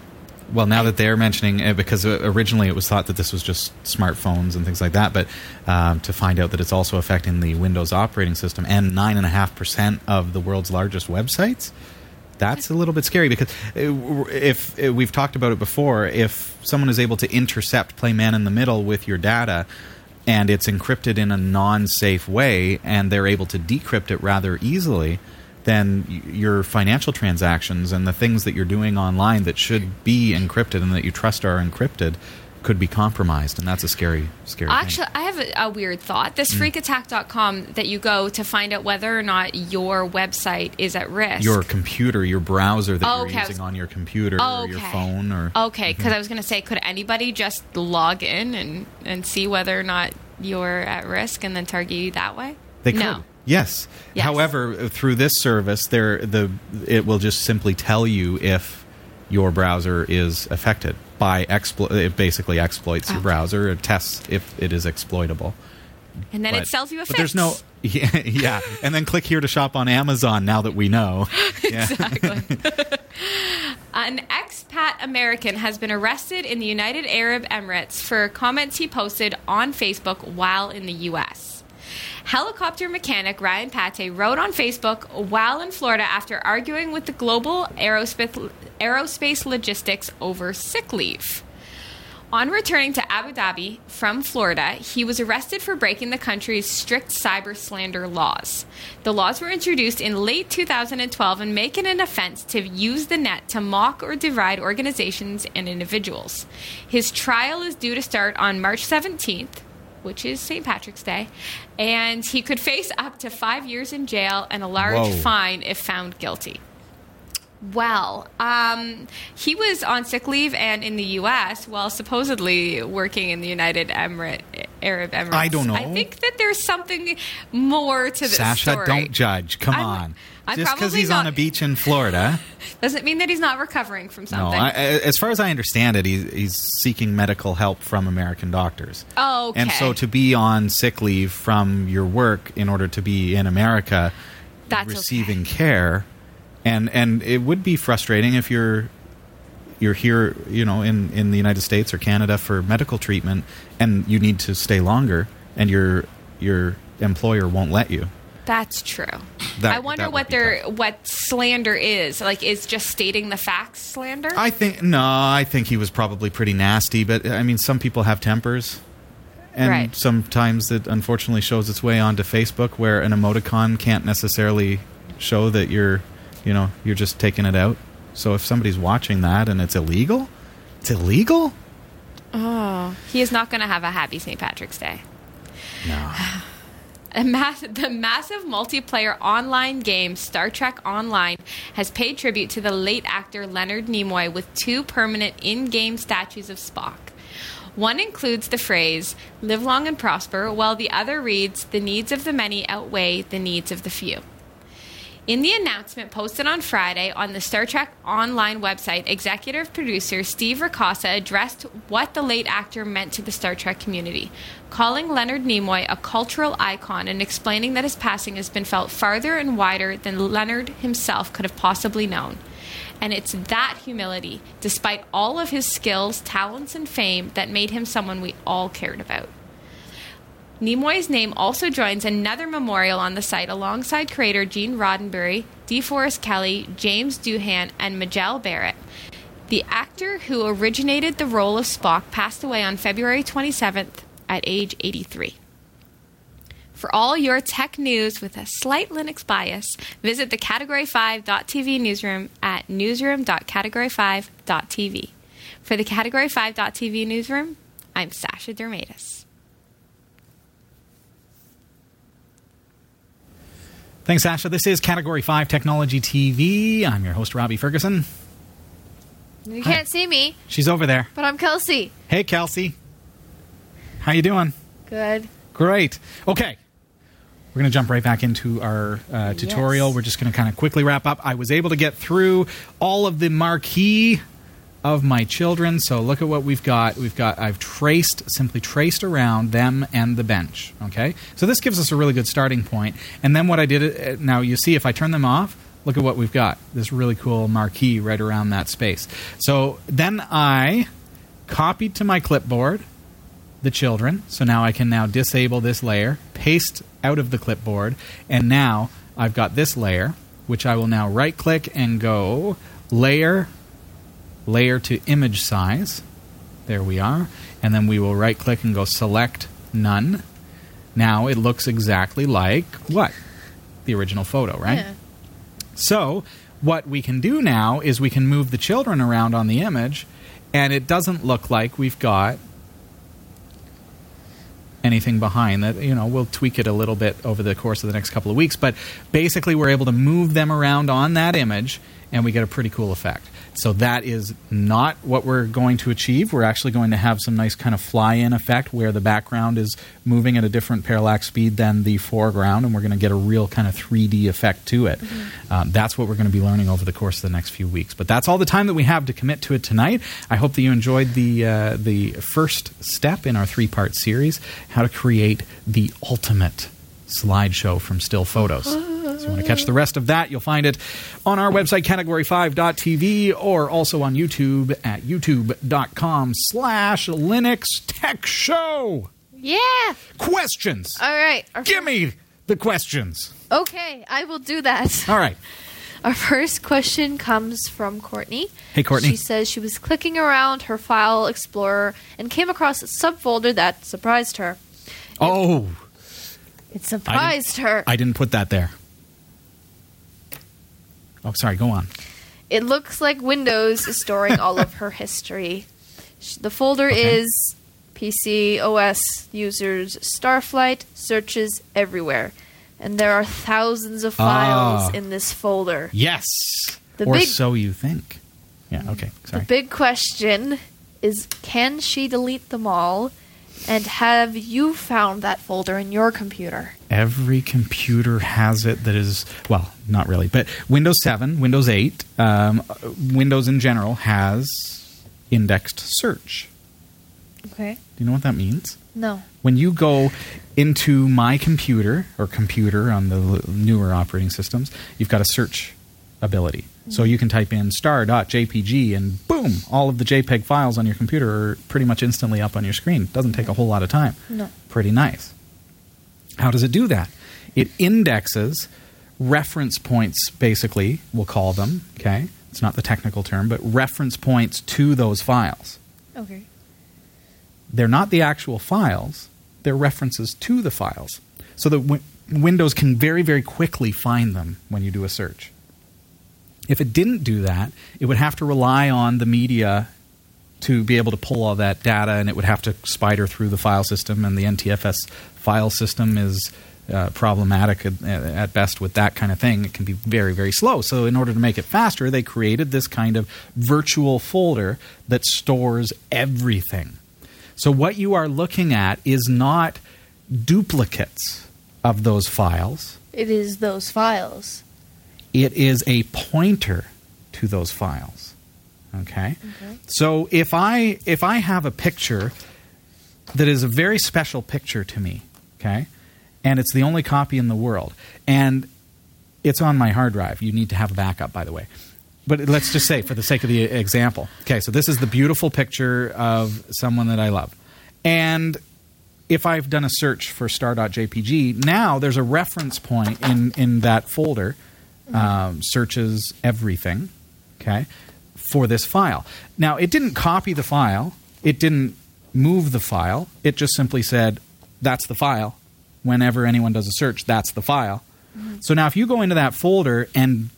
Well, now that they're mentioning it, because uh, originally it was thought that this was just smartphones and things like that, but um, to find out that it's also affecting the Windows operating system and nine and a half percent of the world's largest websites, that's a little bit scary. Because uh, if uh, we've talked about it before, if someone is able to intercept, play man in the middle with your data, and it's encrypted in a non-safe way, and they're able to decrypt it rather easily then your financial transactions and the things that you're doing online that should be encrypted and that you trust are encrypted could be compromised, and that's a scary, scary. Actually, thing. I have a, a weird thought. This Mm. freakattack.com that you go to find out whether or not your website is at risk. your computer, your browser that Oh, you're okay, using on your computer or your phone, or Okay, because Mm-hmm. I was going to say, could anybody just log in and, and see whether or not you're at risk and then target you that way? they could. No. Yes. Yes. However, through this service, there the it will just simply tell you if your browser is affected by explo- It basically exploits your ah. browser. It tests if it is exploitable. And then but, it sells you a but fix. there's no yeah, yeah and then click here to shop on amazon now that we know yeah. An expat American has been arrested in the United Arab Emirates for comments he posted on Facebook while in the U.S. Helicopter mechanic Ryan Pate wrote on Facebook while in Florida after arguing with the global aerospace, aerospace logistics over sick leave. On returning to Abu Dhabi from Florida, he was arrested for breaking the country's strict cyber slander laws. The laws were introduced in late 2012 and make it an offense to use the net to mock or deride organizations and individuals. His trial is due to start on March 17th, which is St. Patrick's Day, and he could face up to five years in jail and a large Whoa. fine if found guilty. Well, um, he was on sick leave and in the U.S. while supposedly working in the United Emirate, Arab Emirates. I don't know. I think that there's something more to this sasha story. don't judge come I'm- on Just because he's on a beach in florida Doesn't mean that he's not recovering from something. I, I- as far as i understand it he's, he's seeking medical help from american doctors Oh, okay. and so to be on sick leave from your work in order to be in america That's receiving care and and it would be frustrating if you're you're here you know in in the united states or canada for medical treatment and you need to stay longer and your your employer won't let you That's true. That- I wonder what their what slander is. Like, is just stating the facts slander? I think no, I think he was probably pretty nasty, but I mean some people have tempers. And Right. sometimes it unfortunately shows its way onto Facebook where an emoticon can't necessarily show that you're, you know, you're just taking it out. So if somebody's watching that and it's illegal, it's illegal? oh, he is not going to have a happy St. Patrick's Day. No. Mass- the massive multiplayer online game Star Trek Online has paid tribute to the late actor Leonard Nimoy with two permanent in game statues of Spock. One includes the phrase, live long and prosper, while the other reads, the needs of the many outweigh the needs of the few. In the announcement posted on Friday on the Star Trek Online website, executive producer Steve Ricossa addressed what the late actor meant to the Star Trek community, calling Leonard Nimoy a cultural icon and explaining that his passing has been felt farther and wider than Leonard himself could have possibly known. And it's that humility, despite all of his skills, talents, and fame, that made him someone we all cared about. Nimoy's name also joins another memorial on the site alongside creator Gene Roddenberry, DeForest Kelley, James Doohan, and Majel Barrett. The actor who originated the role of Spock passed away on February 27th at age 83. For all your tech news with a slight Linux bias, visit the Category5.tv newsroom at newsroom.category5.tv. For the Category5.tv newsroom, I'm Sasha Dirmeitis. Thanks, Asha. This is Category 5 Technology TV. I'm your host, Robbie Ferguson. You can't see me, She's over there. but I'm Kelsey. Hey, Kelsey. How you doing? Good. Great. Okay. We're going to jump right back into our uh, tutorial. Yes. We're just going to kind of quickly wrap up. I was able to get through all of the marquee of my children. So look at what we've got. We've got I've traced simply traced around them and the bench. Okay. So this gives us a really good starting point. And then what I did uh, now you see if I turn them off, look at what we've got. This really cool marquee right around that space. So then I copied to my clipboard the children. So now I can now disable this layer, paste out of the clipboard, and now I've got this layer, which I will now right click and go layer, layer to image size. There we are. And then we will right click and go select none. Now it looks exactly like what? The original photo, right? Yeah. So, what we can do now is we can move the children around on the image, and it doesn't look like we've got anything behind that you know we'll tweak it a little bit over the course of the next couple of weeks but basically we're able to move them around on that image and we get a pretty cool effect so that is not what we're going to achieve. We're actually going to have some nice kind of fly-in effect where the background is moving at a different parallax speed than the foreground and we're going to get a real kind of 3d effect to it. Um, that's what we're going to be learning over the course of the next few weeks. But that's all the time that we have to commit to it tonight. I hope that you enjoyed the uh, the first step in our three part series how to create the ultimate slideshow from still photos. So if you want to catch the rest of that, you'll find it on our website, category5.tv, or also on YouTube at youtube.com slash Linux Tech Show. Yeah. Questions. All right. Our Give me the questions. Okay, I will do that. All right. Our first question comes from Courtney. Hey, Courtney. She says she was clicking around her file explorer and came across a subfolder that surprised her. Oh, It surprised her. I didn't put that there. Oh, sorry. Go on. It looks like Windows is storing all of her history. The folder Okay. is PC OS users Starflight searches everywhere. And there are thousands of files Ah. in this folder. Yes. The or big- so you think. Yeah, okay. Sorry. The big question is can she delete them all? And have you found that folder in your computer? every computer has it that is well not really but windows 7 windows 8 um, windows in general has indexed search Okay. do you know what that means No. when you go into my computer or computer on the newer operating systems you've got a search ability so you can type in star.jpg and boom all of the jpeg files on your computer are pretty much instantly up on your screen doesn't take a whole lot of time No. pretty nice how does it do that? It indexes reference points, basically, we'll call them, okay? It's not the technical term, but reference points to those files. Okay. They're not the actual files, they're references to the files. So that win- Windows can very, very quickly find them when you do a search. If it didn't do that, it would have to rely on the media to be able to pull all that data, and it would have to spider through the file system, and the NTFS file system is uh, problematic at, at best with that kind of thing. It can be very, very slow. So, in order to make it faster, they created this kind of virtual folder that stores everything. So, what you are looking at is not duplicates of those files It is those files. It is a pointer to those files. Okay? So if I if I have a picture that is a very special picture to me, okay? And it's the only copy in the world and it's on my hard drive. You need to have a backup by the way. But let's just say for the sake of the example. Okay, so this is the beautiful picture of someone that I love. And if I've done a search for star.jpg, now there's a reference point in, in that folder, um, searches everything, okay, for this file. Now, it didn't copy the file, it didn't move the file, it just simply said, that's the file. Whenever anyone does a search, that's the file. So now, if you go into that folder and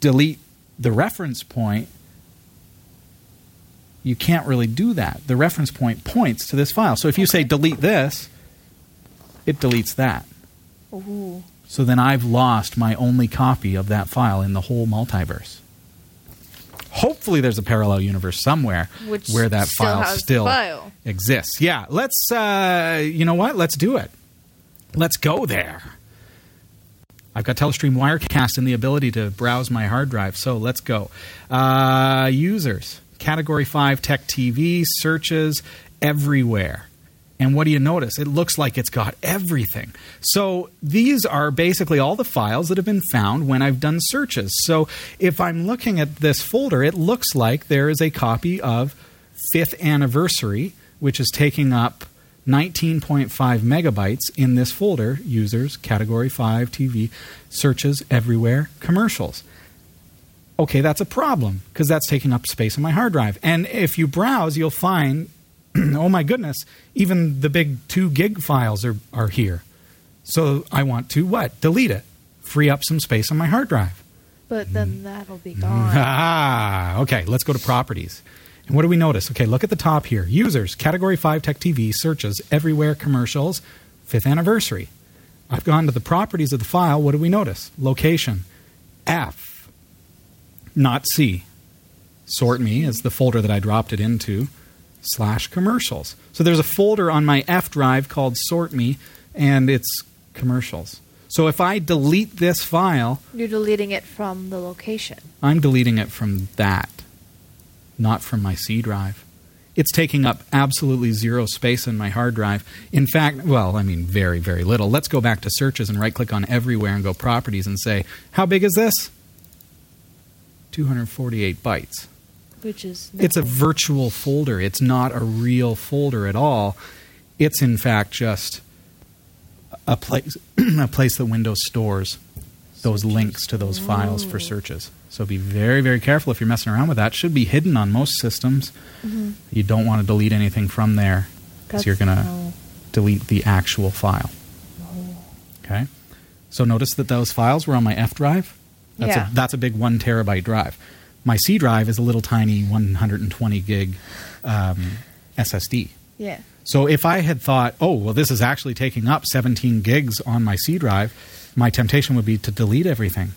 delete the reference point, you can't really do that. The reference point points to this file. So if you say delete this, it deletes that. Ooh. So then I've lost my only copy of that file in the whole multiverse. Hopefully, there's a parallel universe somewhere Which where that still file still file. exists. Yeah, let's. Uh, you know what? Let's do it. Let's go there. I've got Telestream Wirecast and the ability to browse my hard drive, so let's go. Uh, users, Category 5 Tech TV, searches everywhere. And what do you notice? It looks like it's got everything. So these are basically all the files that have been found when I've done searches. So if I'm looking at this folder, it looks like there is a copy of fifth anniversary, which is taking up 19.5 megabytes in this folder users category 5 tv searches everywhere commercials okay that's a problem because that's taking up space on my hard drive and if you browse you'll find oh my goodness even the big 2 gig files are, are here so i want to what delete it free up some space on my hard drive But Mm. then that'll be gone. Ah, okay. Let's go to properties. And what do we notice? Okay, look at the top here. Users, Category 5 Tech TV, searches, everywhere, commercials, fifth anniversary. I've gone to the properties of the file. What do we notice? Location, F, not C. Sort Me is the folder that I dropped it into, slash commercials. So there's a folder on my F drive called Sort Me, and it's commercials. So if I delete this file, You're deleting it from the location. I'm deleting it from that, not from my C drive. It's taking up absolutely zero space in my hard drive. In fact, well, I mean, very, very little. Let's go back to searches and right click on everywhere and go properties and say, how big is this? 248 bytes. Which is It's a virtual folder. It's not a real folder at all. It's in fact just a place a place that Windows stores those links to those files for oh. searches. So be very very careful if you're messing around with that. Should be hidden on most systems. Mm-hmm. You don't want to delete anything from there because you're going to Oh. delete the actual file. Okay. So notice that those files were on my F drive. That's Yeah. a that's a big one terabyte drive. My C drive is a little tiny 120 gig um, SSD. Yeah. So if I had thought, oh well, this is actually taking up 17 gigs on my C drive, my temptation would be to delete everything.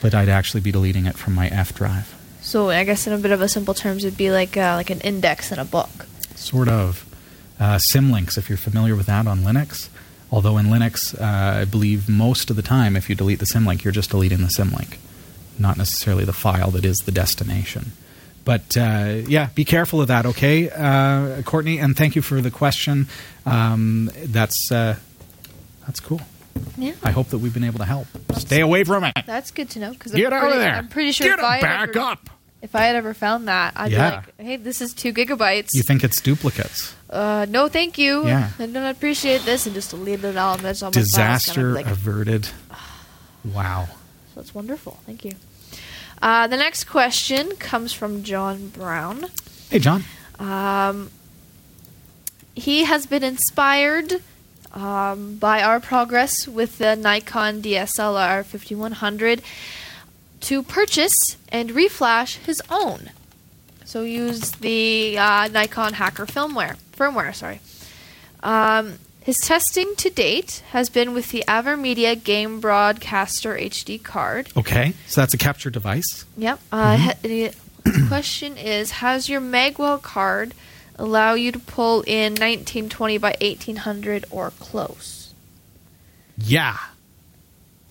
But I'd actually be deleting it from my F drive. So I guess in a bit of a simple terms, it'd be like uh, like an index in a book. Sort of. Uh, Symlinks, if you're familiar with that on Linux. Although in Linux, uh, I believe most of the time, if you delete the symlink, you're just deleting the symlink, not necessarily the file that is the destination. But uh, yeah, be careful of that, okay, uh, Courtney? And thank you for the question. Um, that's uh, that's cool. Yeah. I hope that we've been able to help. Stay away from it. That's good to know because Get I'm out of pretty, there. I'm pretty sure Get if I back ever, up. if I had ever found that, I'd Yeah. be like, "Hey, this is two gigabytes. You think it's duplicates? uh, no, thank you. Yeah. I don't appreciate this, and just delete it all. And that's all Disaster like, averted. Wow. So it's wonderful. Thank you. Uh, the next question comes from John Brown. Hey, John. Um, he has been inspired um, by our progress with the Nikon DSLR 5100 to purchase and reflash his own. So use the uh, Nikon Hacker firmware. Firmware, sorry. Um, his testing to date has been with the AverMedia Game Broadcaster HD card. Okay, so that's a capture device. Yep. Uh, ha- the question is: Has your Magewell card allow you to pull in 1920 by 1800 or close? Yeah,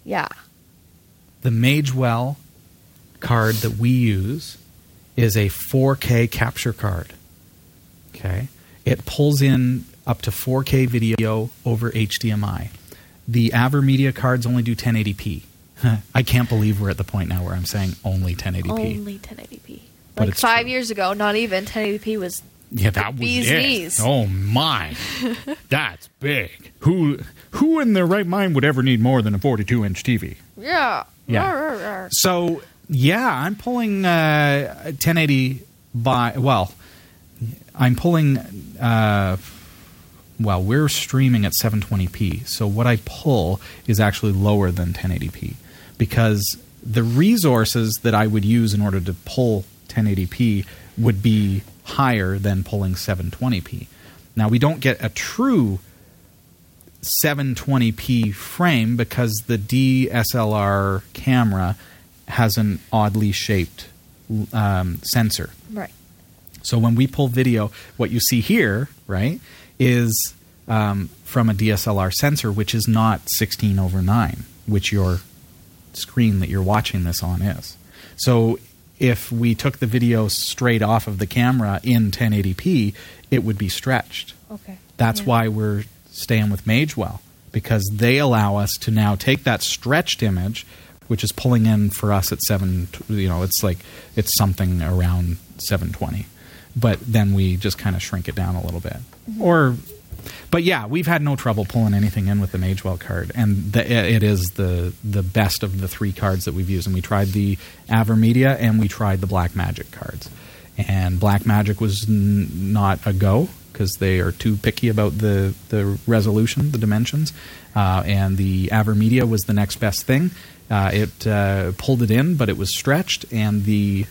Yeah. the Magewell card that we use is a 4K capture card. Okay, it pulls in up to 4K video over HDMI. The AverMedia cards only do 1080p. I can't believe we're at the point now where I'm saying only 1080p. Only 1080p. But Like five true. years ago, not even 1080p was. Yeah, that was Bee's it. knees. Oh my, that's big. Who who in their right mind would ever need more than a 42 inch TV? Yeah. Yeah. Rawr, rawr. So yeah, I'm pulling uh, 1080 by well, I'm pulling. Uh, well, we're streaming at 720p, so what I pull is actually lower than 1080p because the resources that I would use in order to pull 1080p would be higher than pulling 720p. Now we don't get a true 720p frame because the DSLR camera has an oddly shaped um, sensor. Right. So when we pull video, what you see here, right, is um, from a DSLR sensor, which is not 16 over 9, which your screen that you're watching this on is. So if we took the video straight off of the camera in 1080p, it would be stretched. Okay. That's Yeah. why we're staying with Magewell because they allow us to now take that stretched image, which is pulling in for us at seven. You know, it's like it's something around seven twenty, but then we just kind of shrink it down a little bit, or. But yeah, we've had no trouble pulling anything in with the Magewell card, and the, it is the the best of the three cards that we've used. And we tried the Avermedia and we tried the Black Magic cards, and Black Magic was n- not a go because they are too picky about the the resolution, the dimensions, uh, and the Avermedia was the next best thing. Uh, it uh, pulled it in, but it was stretched, and the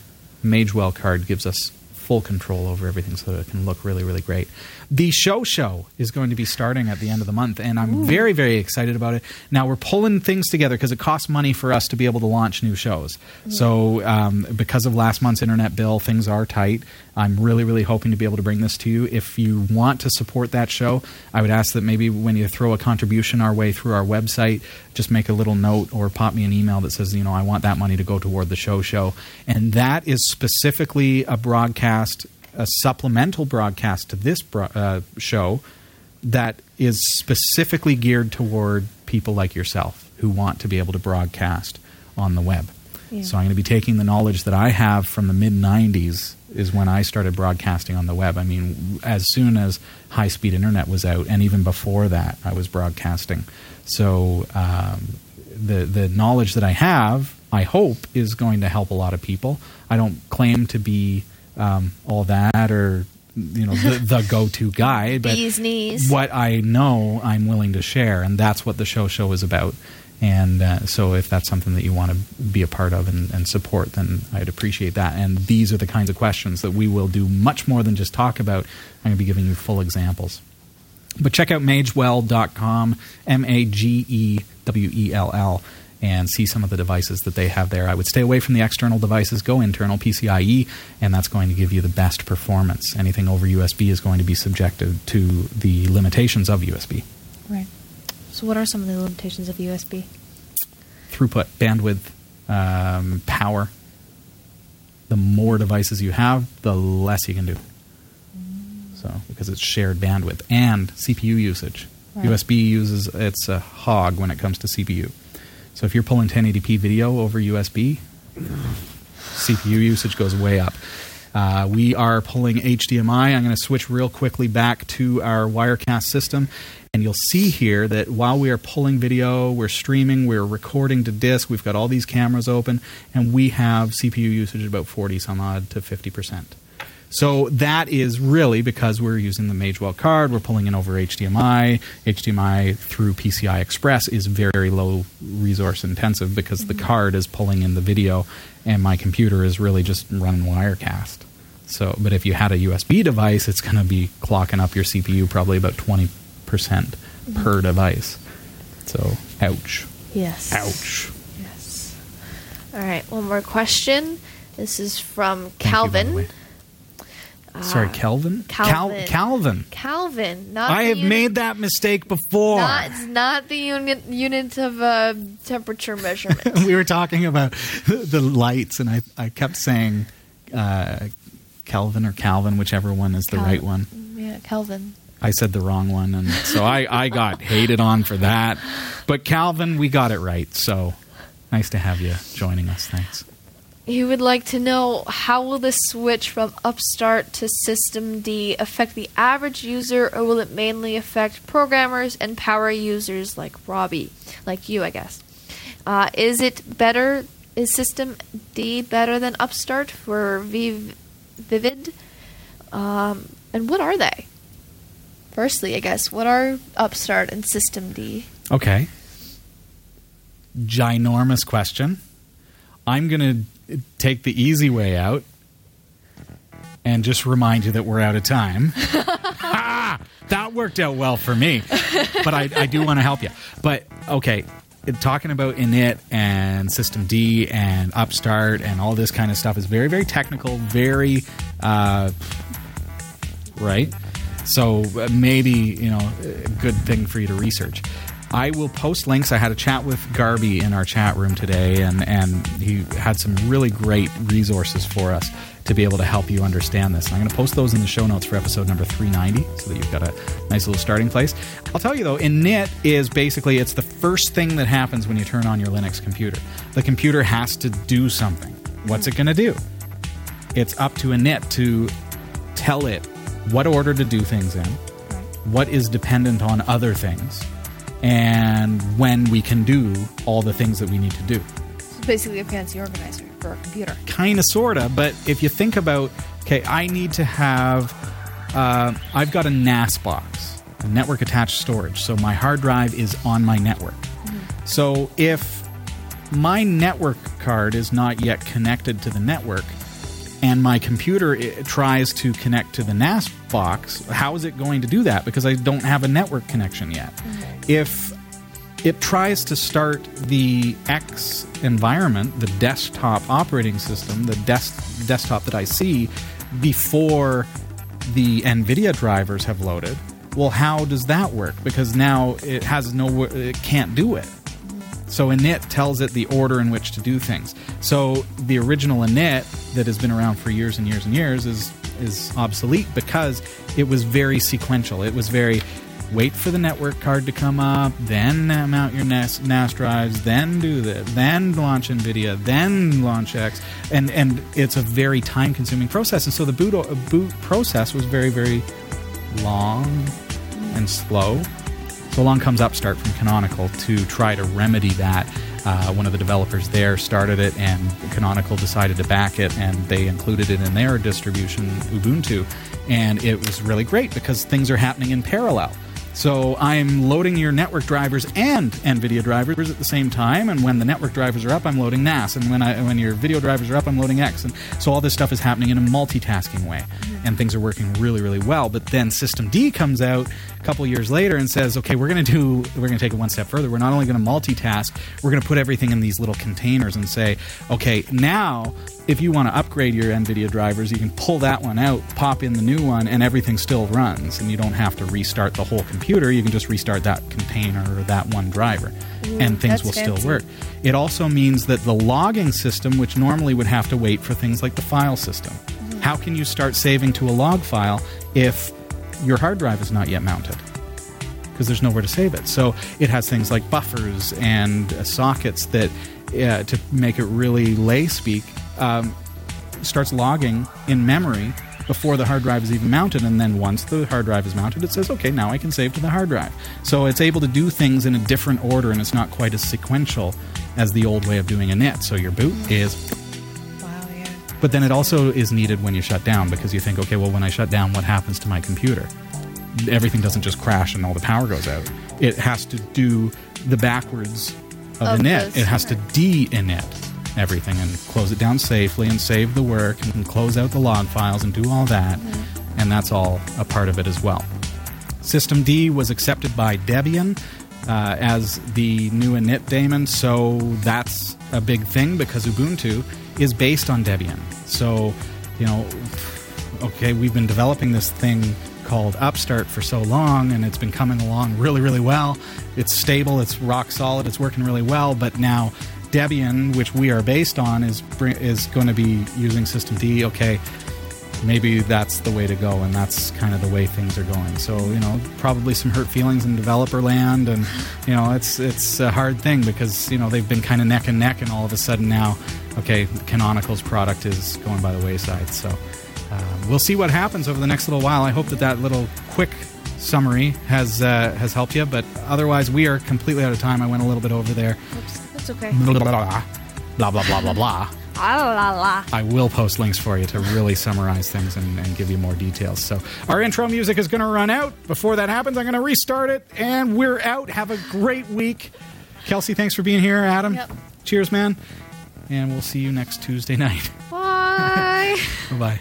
Magewell card gives us full control over everything so that it can look really, really great. The show show is going to be starting at the end of the month, and I'm very, very excited about it. Now, we're pulling things together because it costs money for us to be able to launch new shows. So, um, because of last month's internet bill, things are tight. I'm really, really hoping to be able to bring this to you. If you want to support that show, I would ask that maybe when you throw a contribution our way through our website, just make a little note or pop me an email that says, you know, I want that money to go toward the show show. And that is specifically a broadcast, a supplemental broadcast to this bro- uh, show that is specifically geared toward people like yourself who want to be able to broadcast on the web. Yeah. So I'm going to be taking the knowledge that I have from the mid 90s is when I started broadcasting on the web. I mean, as soon as high speed internet was out, and even before that, I was broadcasting. So um, the the knowledge that I have, I hope, is going to help a lot of people. I don't claim to be um, all that or you know the, the go to guy, but Bees knees. what I know, I'm willing to share, and that's what the show show is about. And uh, so, if that's something that you want to be a part of and, and support, then I'd appreciate that. And these are the kinds of questions that we will do much more than just talk about. I'm going to be giving you full examples. But check out magewell.com, M A G E W E L L, and see some of the devices that they have there. I would stay away from the external devices, go internal PCIe, and that's going to give you the best performance. Anything over USB is going to be subjected to the limitations of USB Right. So, what are some of the limitations of USB? throughput, bandwidth, um, power. The more devices you have, the less you can do. So, because it's shared bandwidth and CPU usage. Right. USB uses it's a hog when it comes to CPU. So, if you're pulling 1080p video over USB, CPU usage goes way up. Uh, we are pulling HDMI. I'm going to switch real quickly back to our Wirecast system. And you'll see here that while we are pulling video, we're streaming, we're recording to disk, we've got all these cameras open, and we have CPU usage about 40 some odd to 50%. So that is really because we're using the Magewell card, we're pulling in over HDMI. HDMI through PCI Express is very low resource intensive because the mm-hmm. card is pulling in the video and my computer is really just running Wirecast. So, but if you had a USB device, it's going to be clocking up your CPU probably about 20% mm-hmm. per device. So, ouch. Yes. Ouch. Yes. All right. One more question. This is from Thank you, Calvin. way. Sorry, Kelvin? Calvin. Cal- Calvin. Calvin. Not I have unit- made that mistake before. Not, it's not the unit unit of uh, temperature measurement. we were talking about the lights, and I, I kept saying uh, Kelvin or Calvin, whichever one is the right one. Yeah, Kelvin. I said the wrong one, and so I, I got hated on for that. But Calvin, we got it right. So nice to have you joining us. Thanks. He would like to know how will the switch from Upstart to systemd affect the average user, or will it mainly affect programmers and power users like Robbie, like you, I guess? Uh, is it better? Is System D better than Upstart for Viv- Vivid? Um, and what are they? Firstly, I guess, what are Upstart and systemd? Okay. Ginormous question. I'm going to take the easy way out and just remind you that we're out of time. ah, that worked out well for me. But I, I do want to help you. But okay, talking about init and systemd and upstart and all this kind of stuff is very, very technical, very uh, right. So uh, maybe you know, a good thing for you to research. I will post links. I had a chat with Garby in our chat room today, and, and he had some really great resources for us to be able to help you understand this. And I'm going to post those in the show notes for episode number 390 so that you've got a nice little starting place. I'll tell you though, init is basically it's the first thing that happens when you turn on your Linux computer. The computer has to do something. What's it going to do? It's up to init to tell it what order to do things in, what is dependent on other things, and when we can do all the things that we need to do. It's basically a fancy organizer for a computer. kind of sorta but if you think about okay i need to have uh, i've got a nas box a network attached storage so my hard drive is on my network. So if my network card is not yet connected to the network and my computer tries to connect to the NAS box, how is it going to do that? Because I don't have a network connection yet. Mm-hmm. If it tries to start the X environment, the desktop operating system, the des- desktop that I see, before the NVIDIA drivers have loaded, well, how does that work? Because now it has no, it can't do it. So init tells it the order in which to do things. So the original init that has been around for years and years and years is is obsolete because it was very sequential. It was very wait for the network card to come up, then mount your NAS, NAS drives, then do this, then launch NVIDIA, then launch X, and and it's a very time consuming process. And so the boot boot process was very very long and slow. So along comes Upstart from Canonical to try to remedy that. Uh, one of the developers there started it, and Canonical decided to back it, and they included it in their distribution, Ubuntu. And it was really great because things are happening in parallel. So I'm loading your network drivers and NVIDIA drivers at the same time, and when the network drivers are up, I'm loading NAS, and when I, when your video drivers are up, I'm loading X, and so all this stuff is happening in a multitasking way, and things are working really, really well. But then systemd comes out a couple years later and says, okay, we're going to do, we're going to take it one step further. We're not only going to multitask, we're going to put everything in these little containers and say, okay, now if you want to upgrade your NVIDIA drivers, you can pull that one out, pop in the new one, and everything still runs. And you don't have to restart the whole computer. You can just restart that container or that one driver, and things will fancy. still work. It also means that the logging system, which normally would have to wait for things like the file system, how can you start saving to a log file if your hard drive is not yet mounted? because there's nowhere to save it. So it has things like buffers and uh, sockets that, uh, to make it really lay speak, um, starts logging in memory before the hard drive is even mounted. And then once the hard drive is mounted, it says, okay, now I can save to the hard drive. So it's able to do things in a different order and it's not quite as sequential as the old way of doing init. So your boot is Wow, yeah. but then it also is needed when you shut down because you think, okay, well, when I shut down, what happens to my computer? Everything doesn't just crash and all the power goes out. It has to do the backwards of, Of init. It has to right. de-init everything and close it down safely and save the work and close out the log files and do all that. Mm-hmm. And that's all a part of it as well. systemd was accepted by Debian uh, as the new init daemon, so that's a big thing because Ubuntu is based on Debian. So, you know, okay, we've been developing this thing called Upstart for so long, and it's been coming along really, really well. It's stable, it's rock solid, it's working really well, but now Debian, which we are based on, is is going to be using systemd. Okay, maybe that's the way to go, and that's kind of the way things are going. So you know, probably some hurt feelings in developer land, and you know, it's it's a hard thing because you know they've been kind of neck and neck, and all of a sudden now, okay, Canonical's product is going by the wayside. So um, we'll see what happens over the next little while. I hope that that little quick summary has uh, has helped you, but otherwise we are completely out of time. I went a little bit over there. Oops, okay. Blah blah blah blah blah blah blah. blah. Ah, la, la. I will post links for you to really summarize things and, and give you more details. So, our intro music is going to run out. Before that happens, I'm going to restart it, and we're out. Have a great week. Kelsey, thanks for being here. Adam, Yep. cheers, man. And we'll see you next Tuesday night. Bye. bye bye.